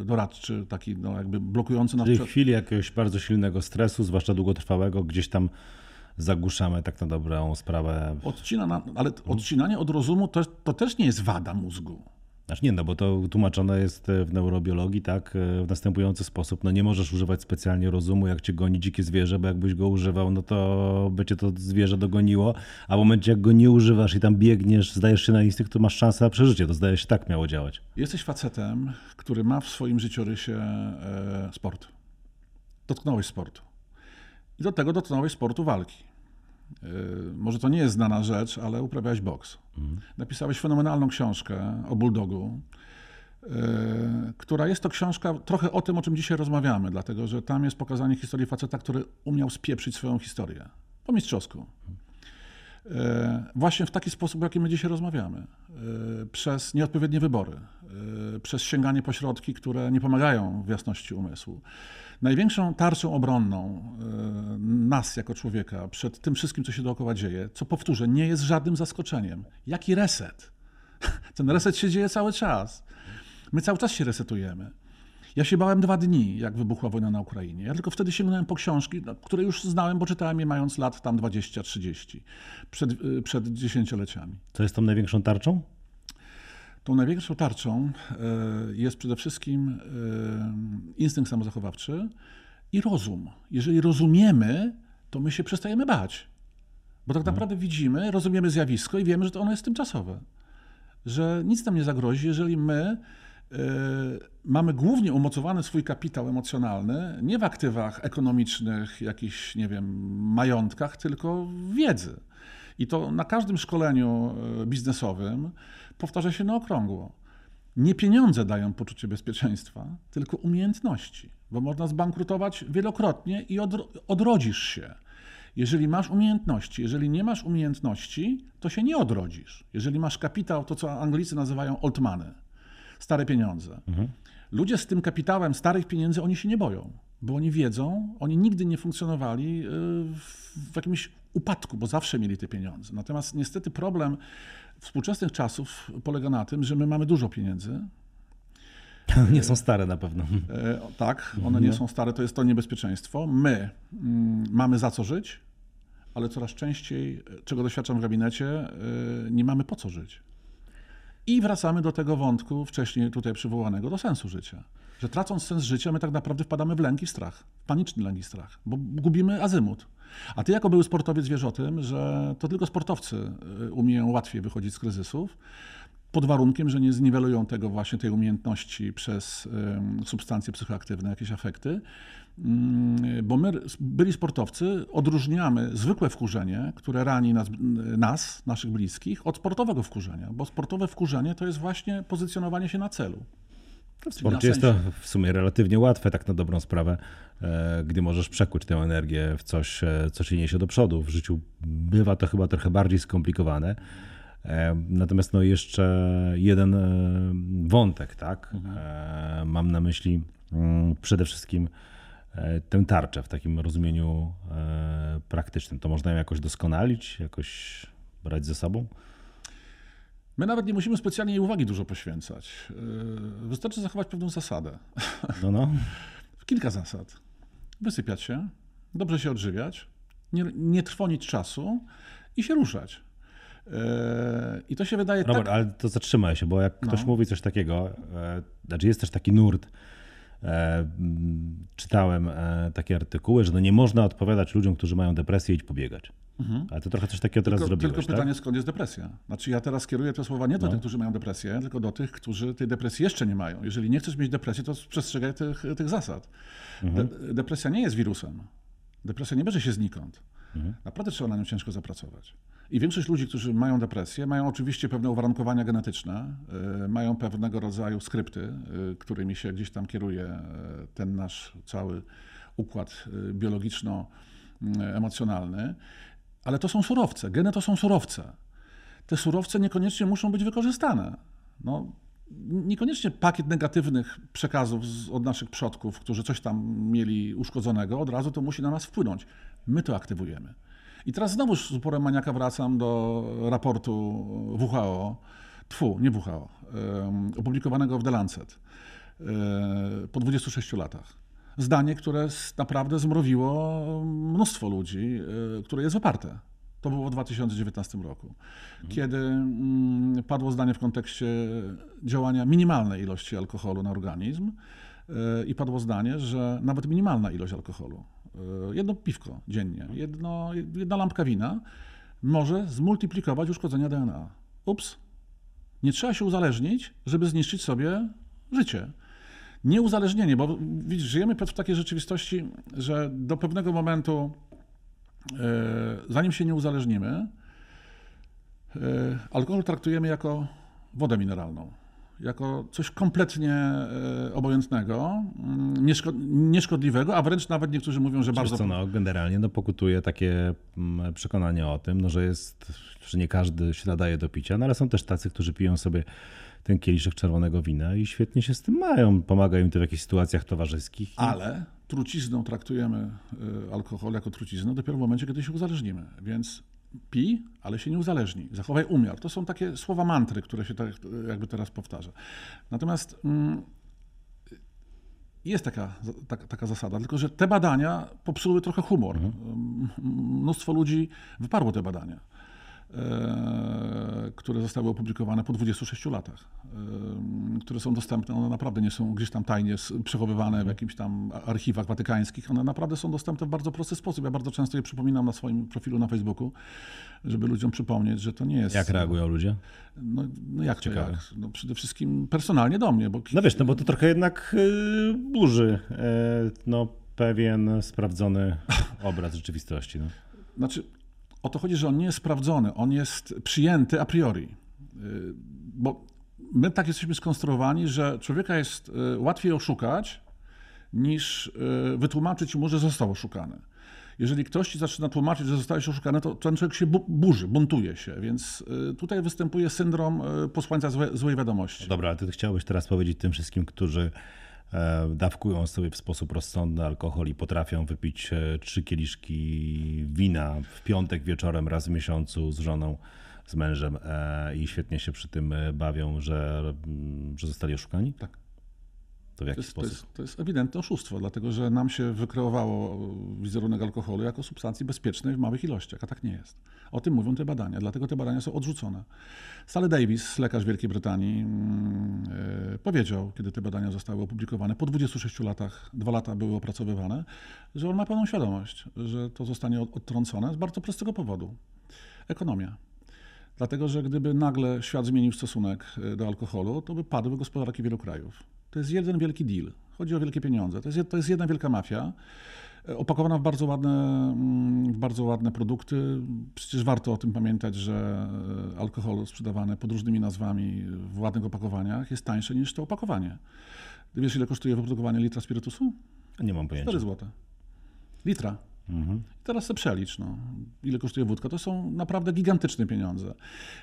e, doradczy, taki no, jakby blokujący nas. Czyli w chwili jakiegoś bardzo silnego stresu, zwłaszcza długotrwałego, gdzieś tam zagłuszamy tak na dobrą sprawę. Odcina na, ale odcinanie od rozumu to, to też nie jest wada mózgu. Znaczy nie, no bo to tłumaczone jest w neurobiologii tak e, w następujący sposób. No nie możesz używać specjalnie rozumu, jak cię goni dzikie zwierzę, bo jakbyś go używał, no to by cię to zwierzę dogoniło, a w momencie jak go nie używasz i tam biegniesz, zdajesz się na instynkt, to masz szansę na przeżycie. To zdaje się tak miało działać. Jesteś facetem, który ma w swoim życiorysie e, sport. Dotknąłeś sportu. I do tego dotknąłeś sportu walki. E, może to nie jest znana rzecz, ale uprawiałeś boks. Mhm. Napisałeś fenomenalną książkę o bulldogu, e, która jest to książka trochę o tym, o czym dzisiaj rozmawiamy, dlatego że tam jest pokazanie historii faceta, który umiał spieprzyć swoją historię po mistrzowsku. E, właśnie w taki sposób, w jaki my dzisiaj rozmawiamy. Przez nieodpowiednie wybory, przez sięganie po środki, które nie pomagają w jasności umysłu. Największą tarczą obronną e, nas jako człowieka przed tym wszystkim, co się dookoła dzieje, co powtórzę, nie jest żadnym zaskoczeniem. Jaki reset? Ten reset się dzieje cały czas. My cały czas się resetujemy. Ja się bałem dwa dni, jak wybuchła wojna na Ukrainie. Ja tylko wtedy sięgnąłem po książki, które już znałem, bo czytałem je mając lat tam 20-30, przed, e, przed dziesięcioleciami. Co jest tą największą tarczą? Tą największą tarczą e, jest przede wszystkim e, instynkt samozachowawczy i rozum. Jeżeli rozumiemy, to my się przestajemy bać. Bo tak mhm. naprawdę widzimy, rozumiemy zjawisko i wiemy, że to ono jest tymczasowe. Że nic nam nie zagrozi, jeżeli my e, mamy głównie umocowany swój kapitał emocjonalny nie w aktywach ekonomicznych, jakichś, nie wiem, majątkach, tylko w wiedzy. I to na każdym szkoleniu biznesowym powtarza się na okrągło. Nie pieniądze dają poczucie bezpieczeństwa, tylko umiejętności, bo można zbankrutować wielokrotnie i odrodzisz się. Jeżeli masz umiejętności, jeżeli nie masz umiejętności, to się nie odrodzisz. Jeżeli masz kapitał, to co Anglicy nazywają old money, stare pieniądze. Mhm. Ludzie z tym kapitałem starych pieniędzy, oni się nie boją, bo oni wiedzą, oni nigdy nie funkcjonowali y, w jakimś upadku, bo zawsze mieli te pieniądze. Natomiast niestety problem współczesnych czasów polega na tym, że my mamy dużo pieniędzy. Nie są stare na pewno. E, tak, one nie no. są stare, to jest to niebezpieczeństwo. My mm, mamy za co żyć, ale coraz częściej, czego doświadczam w gabinecie, e, nie mamy po co żyć. I wracamy do tego wątku wcześniej tutaj przywołanego, do sensu życia. Że tracąc sens życia, my tak naprawdę wpadamy w lęk i strach, w paniczny lęk i strach, bo gubimy azymut. A ty jako były sportowiec wiesz o tym, że to tylko sportowcy y, umieją łatwiej wychodzić z kryzysów, pod warunkiem, że nie zniwelują tego właśnie tej umiejętności przez substancje psychoaktywne, jakieś efekty. Mm, bo my, byli sportowcy, odróżniamy zwykłe wkurzenie, które rani nas, nas, naszych bliskich, od sportowego wkurzenia, bo sportowe wkurzenie to jest właśnie pozycjonowanie się na celu. W sporcie jest to w sumie relatywnie łatwe, tak na dobrą sprawę, e, gdy możesz przekuć tę energię w coś, e, co ci niesie do przodu. W życiu bywa to chyba trochę bardziej skomplikowane. E, natomiast no jeszcze jeden wątek, tak? Mhm. Mam na myśli mm, przede wszystkim tę tarczę w takim rozumieniu praktycznym. To można ją jakoś doskonalić, jakoś brać ze sobą? My nawet nie musimy specjalnie jej uwagi dużo poświęcać. Yy, wystarczy zachować pewną zasadę. No, no. Kilka zasad. Wysypiać się, dobrze się odżywiać, nie, nie trwonić czasu i się ruszać. Yy, I to się wydaje Robert, tak... ale to zatrzymaj się, bo jak ktoś no. mówi coś takiego, yy, znaczy jest też taki nurt, e, czytałem e, takie artykuły, że no nie można odpowiadać ludziom, którzy mają depresję, idź pobiegać. Mhm. Ale to trochę coś takiego teraz tylko, zrobiłeś, Tylko tak? pytanie, skąd jest depresja? Znaczy ja teraz kieruję te słowa nie do no. tych, którzy mają depresję, tylko do tych, którzy tej depresji jeszcze nie mają. Jeżeli nie chcesz mieć depresji, to przestrzegaj tych, tych zasad. Mhm. De depresja nie jest wirusem. Depresja nie bierze się znikąd. Mhm. Naprawdę trzeba na nią ciężko zapracować. I większość ludzi, którzy mają depresję, mają oczywiście pewne uwarunkowania genetyczne, y, mają pewnego rodzaju skrypty, y, którymi się gdzieś tam kieruje y, ten nasz cały układ biologiczno-emocjonalny, ale to są surowce. Geny to są surowce. Te surowce niekoniecznie muszą być wykorzystane. No, niekoniecznie pakiet negatywnych przekazów z, od naszych przodków, którzy coś tam mieli uszkodzonego, od razu to musi na nas wpłynąć. My to aktywujemy. I teraz znowu z uporem maniaka wracam do raportu WHO, tfu, nie WHO, um, opublikowanego w The Lancet um, po 26 latach. Zdanie, które naprawdę zmrowiło mnóstwo ludzi, um, które jest oparte. To było w 2019 roku, kiedy mm, padło zdanie w kontekście działania minimalnej ilości alkoholu na organizm i padło zdanie, że nawet minimalna ilość alkoholu E, jedno piwko dziennie, jedno, jedna lampka wina może zmultiplikować uszkodzenia DNA. Ups. Nie trzeba się uzależnić, żeby zniszczyć sobie życie. Nieuzależnienie, bo widzisz, żyjemy w takiej rzeczywistości, że do pewnego momentu, e, zanim się nie uzależnimy, e, alkohol traktujemy jako wodę mineralną jako coś kompletnie e, obojętnego, mm, nieszkodliwego, a wręcz nawet niektórzy mówią, że bardzo... Co, no, generalnie no, pokutuje takie mm, przekonanie o tym, no, że jest, że nie każdy się nadaje do picia, no ale są też tacy, którzy piją sobie ten kieliszek czerwonego wina i świetnie się z tym mają. Pomaga im to w jakichś sytuacjach towarzyskich. Ale trucizną traktujemy e, alkohol jako truciznę dopiero w momencie, kiedy się uzależnimy. Więc pij, ale się nie uzależnij, zachowaj umiar. To są takie słowa mantry, które się tak jakby teraz powtarza. Natomiast mm, jest taka, taka, taka, zasada, tylko że te badania popsuły trochę humor. Mhm. Mnóstwo ludzi wyparło te badania. E, które zostały opublikowane po 26 latach, e, które są dostępne, one naprawdę nie są gdzieś tam tajnie przechowywane w mhm. jakimś tam archiwach watykańskich, one naprawdę są dostępne w bardzo prosty sposób. Ja bardzo często je przypominam na swoim profilu na Facebooku, żeby ludziom przypomnieć, że to nie jest... Jak reagują ludzie? No, no jak Ciekawe. jak? No przede wszystkim personalnie do mnie. Bo... No wiesz, no bo to trochę jednak yy, burzy yy, no, pewien sprawdzony obraz rzeczywistości. No. Znaczy, o to chodzi, że on nie jest sprawdzony, on jest przyjęty a priori. Y, bo my tak jesteśmy skonstruowani, że człowieka jest y, łatwiej oszukać, niż y, wytłumaczyć mu, że został oszukany. Jeżeli ktoś ci zaczyna tłumaczyć, że zostałeś oszukany, to ten człowiek się burzy, buntuje się. Więc tutaj występuje syndrom posłańca złej wiadomości. Dobra, ale ty chciałbyś teraz powiedzieć tym wszystkim, którzy dawkują sobie w sposób rozsądny alkohol i potrafią wypić e, trzy kieliszki wina w piątek wieczorem raz w miesiącu z żoną, z mężem e, i świetnie się przy tym bawią, że, mm, że zostali oszukani? Tak. To w jaki to jest, sposób? To jest, to jest ewidentne oszustwo, dlatego że nam się wykreowało wizerunek alkoholu jako substancji bezpiecznej w małych ilościach, a tak nie jest. O tym mówią te badania, dlatego te badania są odrzucone. Sally Davis, lekarz Wielkiej Brytanii, yy, powiedział, kiedy te badania zostały opublikowane, po 26 latach, dwa lata były opracowywane, że on ma pełną świadomość, że to zostanie odtrącone z bardzo prostego powodu. Ekonomia. Dlatego, że gdyby nagle świat zmienił stosunek e, do alkoholu, to by padły gospodarki wielu krajów. To jest jeden wielki deal. Chodzi o wielkie pieniądze. To jest, to jest jedna wielka mafia, e, opakowana w bardzo, ładne, mm, w bardzo ładne produkty. Przecież warto o tym pamiętać, że e, alkohol sprzedawany pod różnymi nazwami w ładnych opakowaniach jest tańsze niż to opakowanie. Wiesz, ile kosztuje wyprodukowanie litra spirytusu? Nie mam pojęcia. 4 zł. Litra. Mhm. Teraz sobie przelicz, no. ile kosztuje wódka. To są naprawdę gigantyczne pieniądze.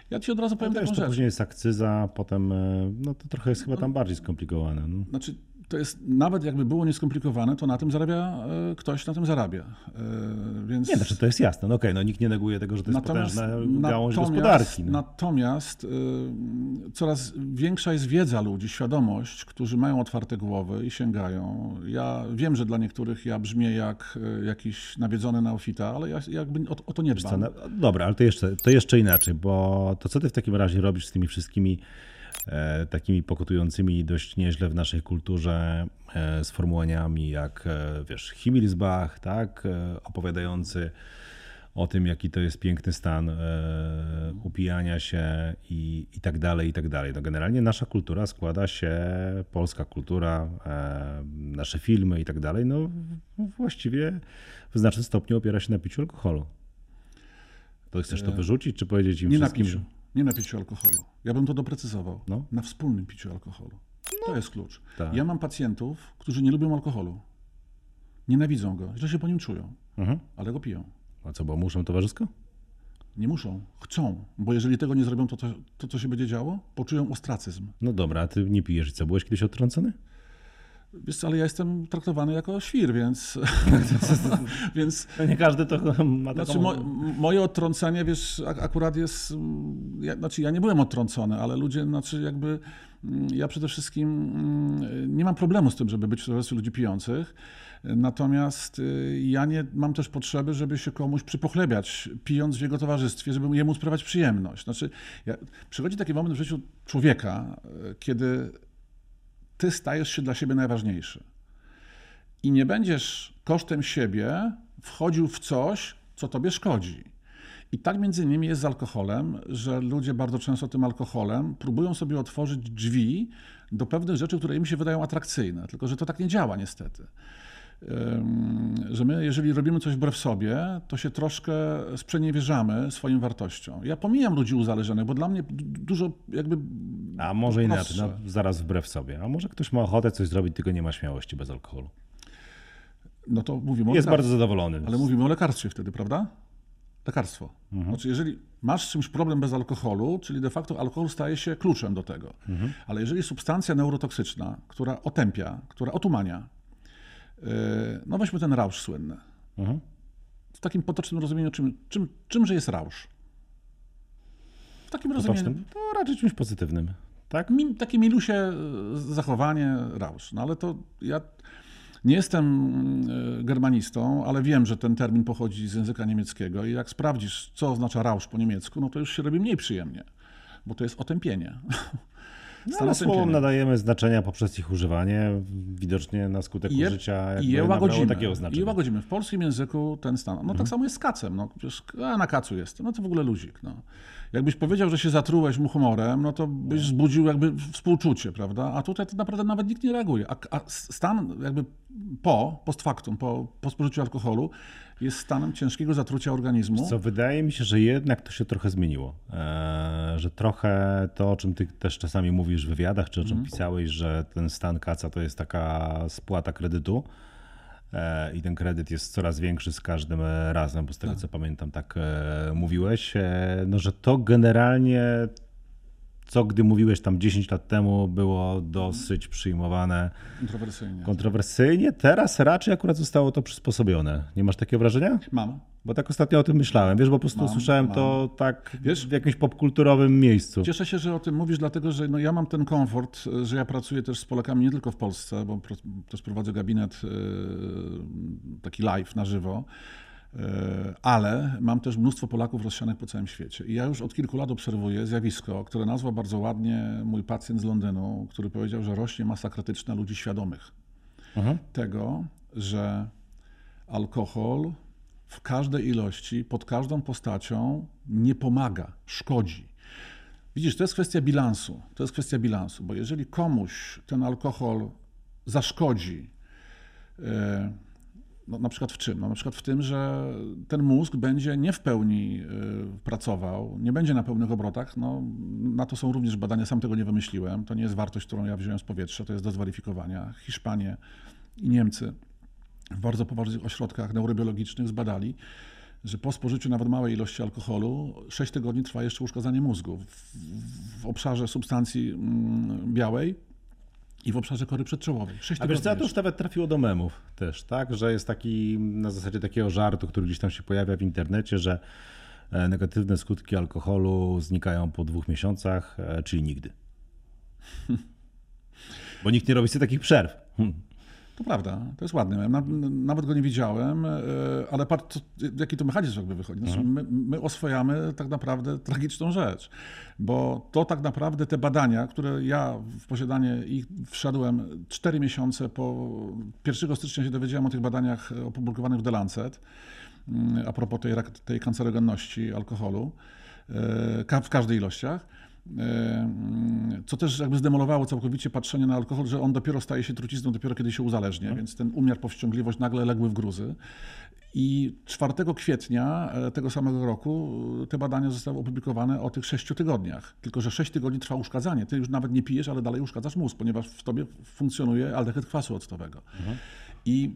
Ja ci od razu powiem taką rzecz. Później jest akcyza, potem e, no to trochę jest chyba tam bardziej skomplikowane. No. Znaczy, to jest, nawet jakby było nieskomplikowane, to na tym zarabia, e, ktoś na tym zarabia. E, więc... Nie, znaczy to jest jasne. No okej, okay, no nikt nie neguje tego, że to jest natomiast, potężna gałąź gospodarki. No. Natomiast y, coraz większa jest wiedza ludzi, świadomość, którzy mają otwarte głowy i sięgają. Ja wiem, że dla niektórych ja brzmię jak jakiś nawiedzony neofita, ale ja jakby o, o to nie dbam. No, dobra, ale to jeszcze, to jeszcze inaczej, bo to co ty w takim razie robisz z tymi wszystkimi e, takimi pokutującymi dość nieźle w naszej kulturze e, sformułowaniami jak, e, wiesz, Himmelsbach, tak, e, opowiadający o tym, jaki to jest piękny stan e, upijania się i, i tak dalej, i tak dalej. No generalnie nasza kultura składa się, polska kultura, e, nasze filmy i tak dalej, no właściwie w znacznym stopniu opiera się na piciu alkoholu. To chcesz to wyrzucić, czy powiedzieć im Nie na wszystkim, piciu. Nie na piciu alkoholu. Ja bym to doprecyzował. No. Na wspólnym piciu alkoholu. To jest klucz. Tak. Ja mam pacjentów, którzy nie lubią alkoholu. Nienawidzą go, źle się po nim czują, Mhm. ale go piją. A co, bo muszą towarzysko? Nie muszą, chcą, bo jeżeli tego nie zrobią, to, to, to co się będzie działo? Poczują ostracyzm. No dobra, a ty nie pijesz i co, byłeś kiedyś odtrącony? Wiesz, ale ja jestem traktowany jako świr, więc, więc nie każdy to ma taką... Znaczy, mo, moje odtrącenie, wiesz, ak- akurat jest. mm, Ja, znaczy, ja nie byłem odtrącony, ale ludzie, znaczy, jakby. mm, Ja przede wszystkim mm, nie mam problemu z tym, żeby być w towarzystwie ludzi pijących. Natomiast y, ja nie mam też potrzeby, żeby się komuś przypochlebiać, pijąc w jego towarzystwie, żeby jemu sprawiać przyjemność. Znaczy, ja, przychodzi taki moment w życiu człowieka, y, kiedy ty stajesz się dla siebie najważniejszy i nie będziesz kosztem siebie wchodził w coś, co tobie szkodzi. I tak między innymi jest z alkoholem, że ludzie bardzo często tym alkoholem próbują sobie otworzyć drzwi do pewnych rzeczy, które im się wydają atrakcyjne, tylko że to tak nie działa niestety. Że my, jeżeli robimy coś wbrew sobie, to się troszkę sprzeniewierzamy swoim wartościom. Ja pomijam ludzi uzależnionych, bo dla mnie du- dużo jakby. A może inaczej, no, zaraz wbrew sobie. A może ktoś ma ochotę coś zrobić, tylko nie ma śmiałości bez alkoholu. No to mówimy o Jest bardzo zadowolony. Ale mówimy o lekarstwie wtedy, prawda? Lekarstwo. Mhm. Znaczy, jeżeli masz z czymś problem bez alkoholu, czyli de facto alkohol staje się kluczem do tego. Mhm. Ale jeżeli substancja neurotoksyczna, która otępia, która otumania, no weźmy ten rausz słynny. Mhm. W takim potocznym rozumieniu, czym, czym, czymże jest rausz? W takim rozumieniu, Potocznym, to raczej czymś pozytywnym. Tak? mi, takie milusie y, zachowanie, rausz. No ale to ja nie jestem y, germanistą, ale wiem, że ten termin pochodzi z języka niemieckiego i jak sprawdzisz, co oznacza rausz po niemiecku, no to już się robi mniej przyjemnie, bo to jest otępienie. No, ale słowom nadajemy znaczenia poprzez ich używanie. Widocznie na skutek je, użycia je łagodzimy. takiego I je znaczenia. łagodzimy. W polskim języku ten stan. No Mhm. tak samo jest z kacem. No, przecież a, na kacu jestem. No to w ogóle luzik. No. Jakbyś powiedział, że się zatrułeś mu humorem, no to byś wzbudził jakby współczucie, prawda? A tutaj to naprawdę nawet nikt nie reaguje. A, a stan jakby po, post factum, po, po spożyciu alkoholu jest stanem ciężkiego zatrucia organizmu. Co wydaje mi się, że jednak to się trochę zmieniło. Eee, że trochę to, o czym ty też czasami mówisz w wywiadach, czy o czym pisałeś, że ten stan kaca to jest taka spłata kredytu. E, I ten kredyt jest coraz większy z każdym e, razem, bo z tego co pamiętam, tak e, mówiłeś. E, no, że to generalnie, co gdy mówiłeś tam 10 lat temu, było dosyć przyjmowane Kontrowersyjnie. kontrowersyjnie. Teraz raczej akurat zostało to przysposobione. Nie masz takiego wrażenia? Mam. Bo tak ostatnio o tym myślałem, wiesz, bo po prostu Mam, słyszałem mam. to tak Wiesz- w jakimś popkulturowym miejscu. Cieszę się, że o tym mówisz, dlatego że no, ja mam ten komfort, że ja pracuję też z Polakami nie tylko w Polsce, bo też prowadzę gabinet e, taki live na żywo, ale mam też mnóstwo Polaków rozsianych po całym świecie. I ja już od kilku lat obserwuję zjawisko, które nazwał bardzo ładnie mój pacjent z Londynu, który powiedział, że rośnie masa krytyczna ludzi świadomych Mhm. tego, że alkohol w każdej ilości, pod każdą postacią nie pomaga, szkodzi. Widzisz, to jest kwestia bilansu. To jest kwestia bilansu, bo jeżeli komuś ten alkohol zaszkodzi, e, no, na przykład w czym? No, na przykład w tym, że ten mózg będzie nie w pełni e, pracował, nie będzie na pełnych obrotach. No, na to są również badania, sam tego nie wymyśliłem. To nie jest wartość, którą ja wziąłem z powietrza, to jest do zweryfikowania. Hiszpanie i Niemcy w bardzo poważnych ośrodkach neurobiologicznych zbadali, że po spożyciu nawet małej ilości alkoholu 6 tygodni trwa jeszcze uszkadzanie mózgu w, w obszarze substancji mm, białej i w obszarze kory przedczołowej. 6 A wiesz co, to już nawet trafiło do memów też, tak? Że jest taki na zasadzie takiego żartu, który gdzieś tam się pojawia w internecie, że e, negatywne skutki alkoholu znikają po dwóch miesiącach, e, czyli nigdy. Bo nikt nie robi sobie takich przerw. Hmm. To prawda, to jest ładne. Na, nawet go nie widziałem, e, ale patrz, jaki to mechanizm jakby wychodzi. Znaczy, my, my oswojamy tak naprawdę tragiczną rzecz, bo to tak naprawdę te badania, które ja w posiadanie ich wszedłem 4 miesiące po 1 stycznia się dowiedziałem o tych badaniach opublikowanych w The Lancet, mm, a propos tej, tej kancerogenności alkoholu e, w każdych ilościach. E, co też jakby zdemolowało całkowicie patrzenie na alkohol, że on dopiero staje się trucizną, dopiero kiedy się uzależnia, mhm. więc ten umiar, powściągliwość nagle legły w gruzy. I 4 kwietnia e, tego samego roku te badania zostały opublikowane o tych 6 tygodniach. Tylko, że 6 tygodni trwa uszkadzanie. Ty już nawet nie pijesz, ale dalej uszkadzasz mózg, ponieważ w tobie funkcjonuje aldehyd kwasu octowego. Mhm. I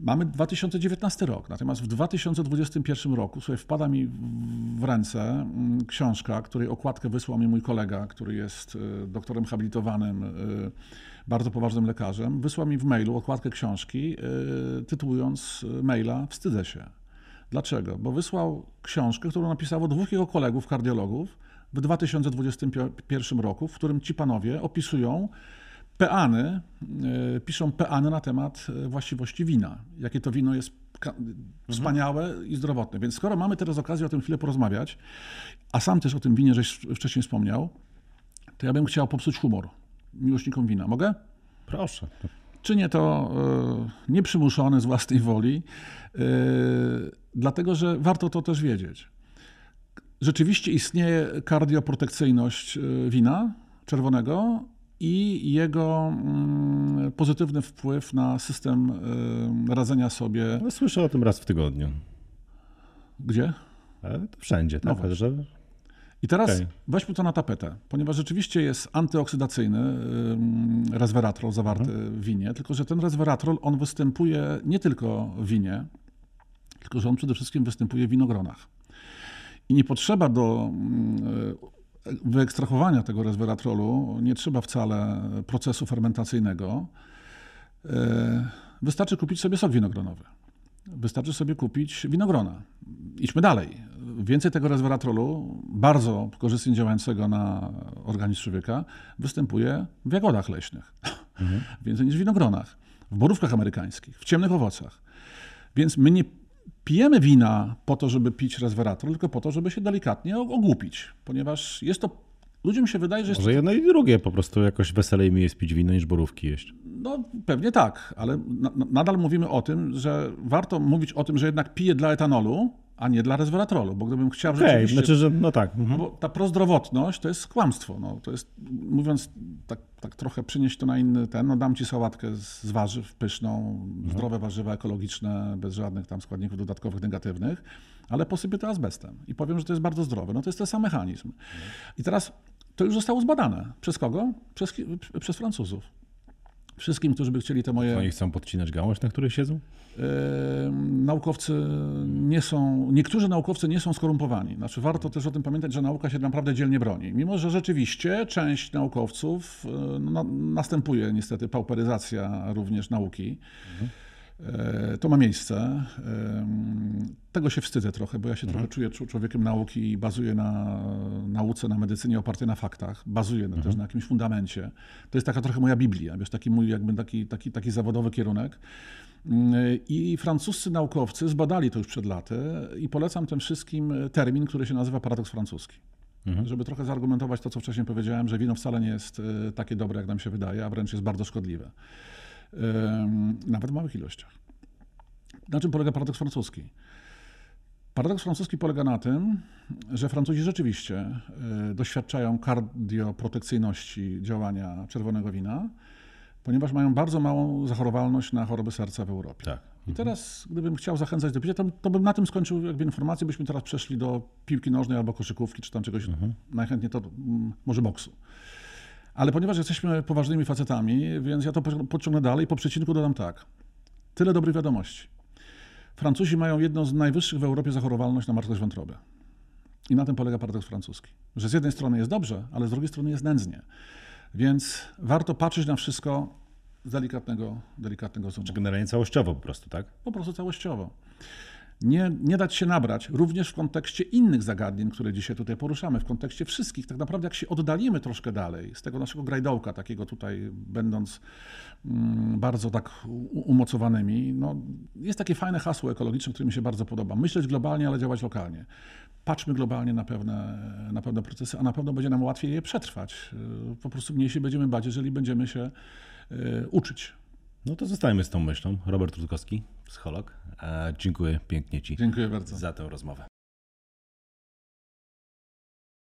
Mamy 2019 rok, natomiast w 2021 roku sobie wpada mi w ręce mm, książka, której okładkę wysłał mi mój kolega, który jest y, doktorem habilitowanym, y, bardzo poważnym lekarzem. Wysłał mi w mailu okładkę książki, y, tytułując maila Wstydzę się. Dlaczego? Bo wysłał książkę, którą napisało dwóch jego kolegów, kardiologów, w 2021 roku, w którym ci panowie opisują peany, e, piszą peany na temat e, właściwości wina. Jakie to wino jest wspaniałe mhm. i zdrowotne. Więc skoro mamy teraz okazję o tym chwilę porozmawiać, a sam też o tym winie żeś wcześniej wspomniał, to ja bym chciał popsuć humor miłośnikom wina. Mogę? Proszę. Czynię to y, nieprzymuszony z własnej woli, y, dlatego że warto to też wiedzieć. Rzeczywiście istnieje kardioprotekcyjność wina czerwonego, i jego mm, pozytywny wpływ na system radzenia sobie. No, słyszę o tym raz w tygodniu. Gdzie? Ale to wszędzie, tak? No że... I teraz okay. weźmy to na tapetę, ponieważ rzeczywiście jest antyoksydacyjny resveratrol zawarty mhm. w winie, tylko że ten resveratrol on występuje nie tylko w winie, tylko że on przede wszystkim występuje w winogronach. I nie potrzeba do wyekstrahowania tego resveratrolu nie trzeba wcale procesu fermentacyjnego. E, wystarczy kupić sobie sok winogronowy. Wystarczy sobie kupić winogrona. Idźmy dalej. Więcej tego resveratrolu, bardzo korzystnie działającego na organizm człowieka, występuje w jagodach leśnych. Mhm. Więcej niż w winogronach, w borówkach amerykańskich, w ciemnych owocach. Więc my nie pijemy wina po to, żeby pić resveratrol, tylko po to, żeby się delikatnie ogłupić, ponieważ jest to Ludziom się wydaje, że. Może jedno i drugie, po prostu jakoś weselej mi jest pić wino niż borówki jeść. No pewnie tak, ale na, nadal mówimy o tym, że warto mówić o tym, że jednak piję dla etanolu, a nie dla resveratrolu, bo gdybym chciał okay, rzeczywiście... znaczy, że no tak. Mhm. Bo ta prozdrowotność to jest kłamstwo. No, to jest, mówiąc tak, tak trochę przynieść to na inny ten, no dam ci sałatkę z warzyw pyszną, mhm. zdrowe warzywa ekologiczne, bez żadnych tam składników dodatkowych negatywnych, ale posypię to azbestem i powiem, że to jest bardzo zdrowe. No to jest ten sam mechanizm. Mhm. I teraz to już zostało zbadane. Przez kogo? Przez, przez Francuzów. Wszystkim, którzy by chcieli te moje. Oni chcą podcinać gałąź, na której siedzą? Yy, naukowcy nie są, niektórzy naukowcy nie są skorumpowani. Znaczy, warto też o tym pamiętać, że nauka się naprawdę dzielnie broni. Mimo, że rzeczywiście część naukowców no, następuje niestety pauperyzacja również nauki. Mhm. E, to ma miejsce. Tego się wstydzę trochę, bo ja się mhm. trochę czuję człowiekiem nauki i bazuję na nauce, na medycynie opartej na faktach, bazuję mhm. też na jakimś fundamencie. To jest taka trochę moja Biblia, wiesz, taki mój jakby taki, taki, taki zawodowy kierunek. I francuscy naukowcy zbadali to już przed laty i polecam tym wszystkim termin, który się nazywa paradoks francuski. Mhm. Żeby trochę zaargumentować to, co wcześniej powiedziałem, że wino wcale nie jest e, takie dobre, jak nam się wydaje, a wręcz jest bardzo szkodliwe nawet w małych ilościach. Na czym polega paradoks francuski? Paradoks francuski polega na tym, że Francuzi rzeczywiście e, doświadczają kardioprotekcyjności działania czerwonego wina, ponieważ mają bardzo małą zachorowalność na choroby serca w Europie. Tak. I teraz, gdybym chciał zachęcać do picia, to, to, bym na tym skończył jakby informację, byśmy teraz przeszli do piłki nożnej albo koszykówki, czy tam czegoś, mhm. najchętniej to może boksu. Ale ponieważ jesteśmy poważnymi facetami, więc ja to podciągnę dalej po przecinku dodam tak. Tyle dobrych wiadomości. Francuzi mają jedną z najwyższych w Europie zachorowalność na martwość wątroby. I na tym polega paradoks francuski. Że z jednej strony jest dobrze, ale z drugiej strony jest nędznie. Więc warto patrzeć na wszystko z delikatnego, delikatnego zoomu. Czy generalnie całościowo po prostu, tak? Po prostu całościowo. Nie, nie dać się nabrać, również w kontekście innych zagadnień, które dzisiaj tutaj poruszamy, w kontekście wszystkich. Tak naprawdę, jak się oddalimy troszkę dalej z tego naszego grajdołka, takiego tutaj, będąc mm, bardzo tak umocowanymi, no, jest takie fajne hasło ekologiczne, które mi się bardzo podoba. Myśleć globalnie, ale działać lokalnie. Patrzmy globalnie na pewne, na pewne procesy, a na pewno będzie nam łatwiej je przetrwać. Y, Po prostu mniej się będziemy bać, jeżeli będziemy się y, uczyć. No to zostajemy z tą myślą. Robert Rutkowski, psycholog. E, dziękuję pięknie Ci Dziękuję bardzo. za tę rozmowę.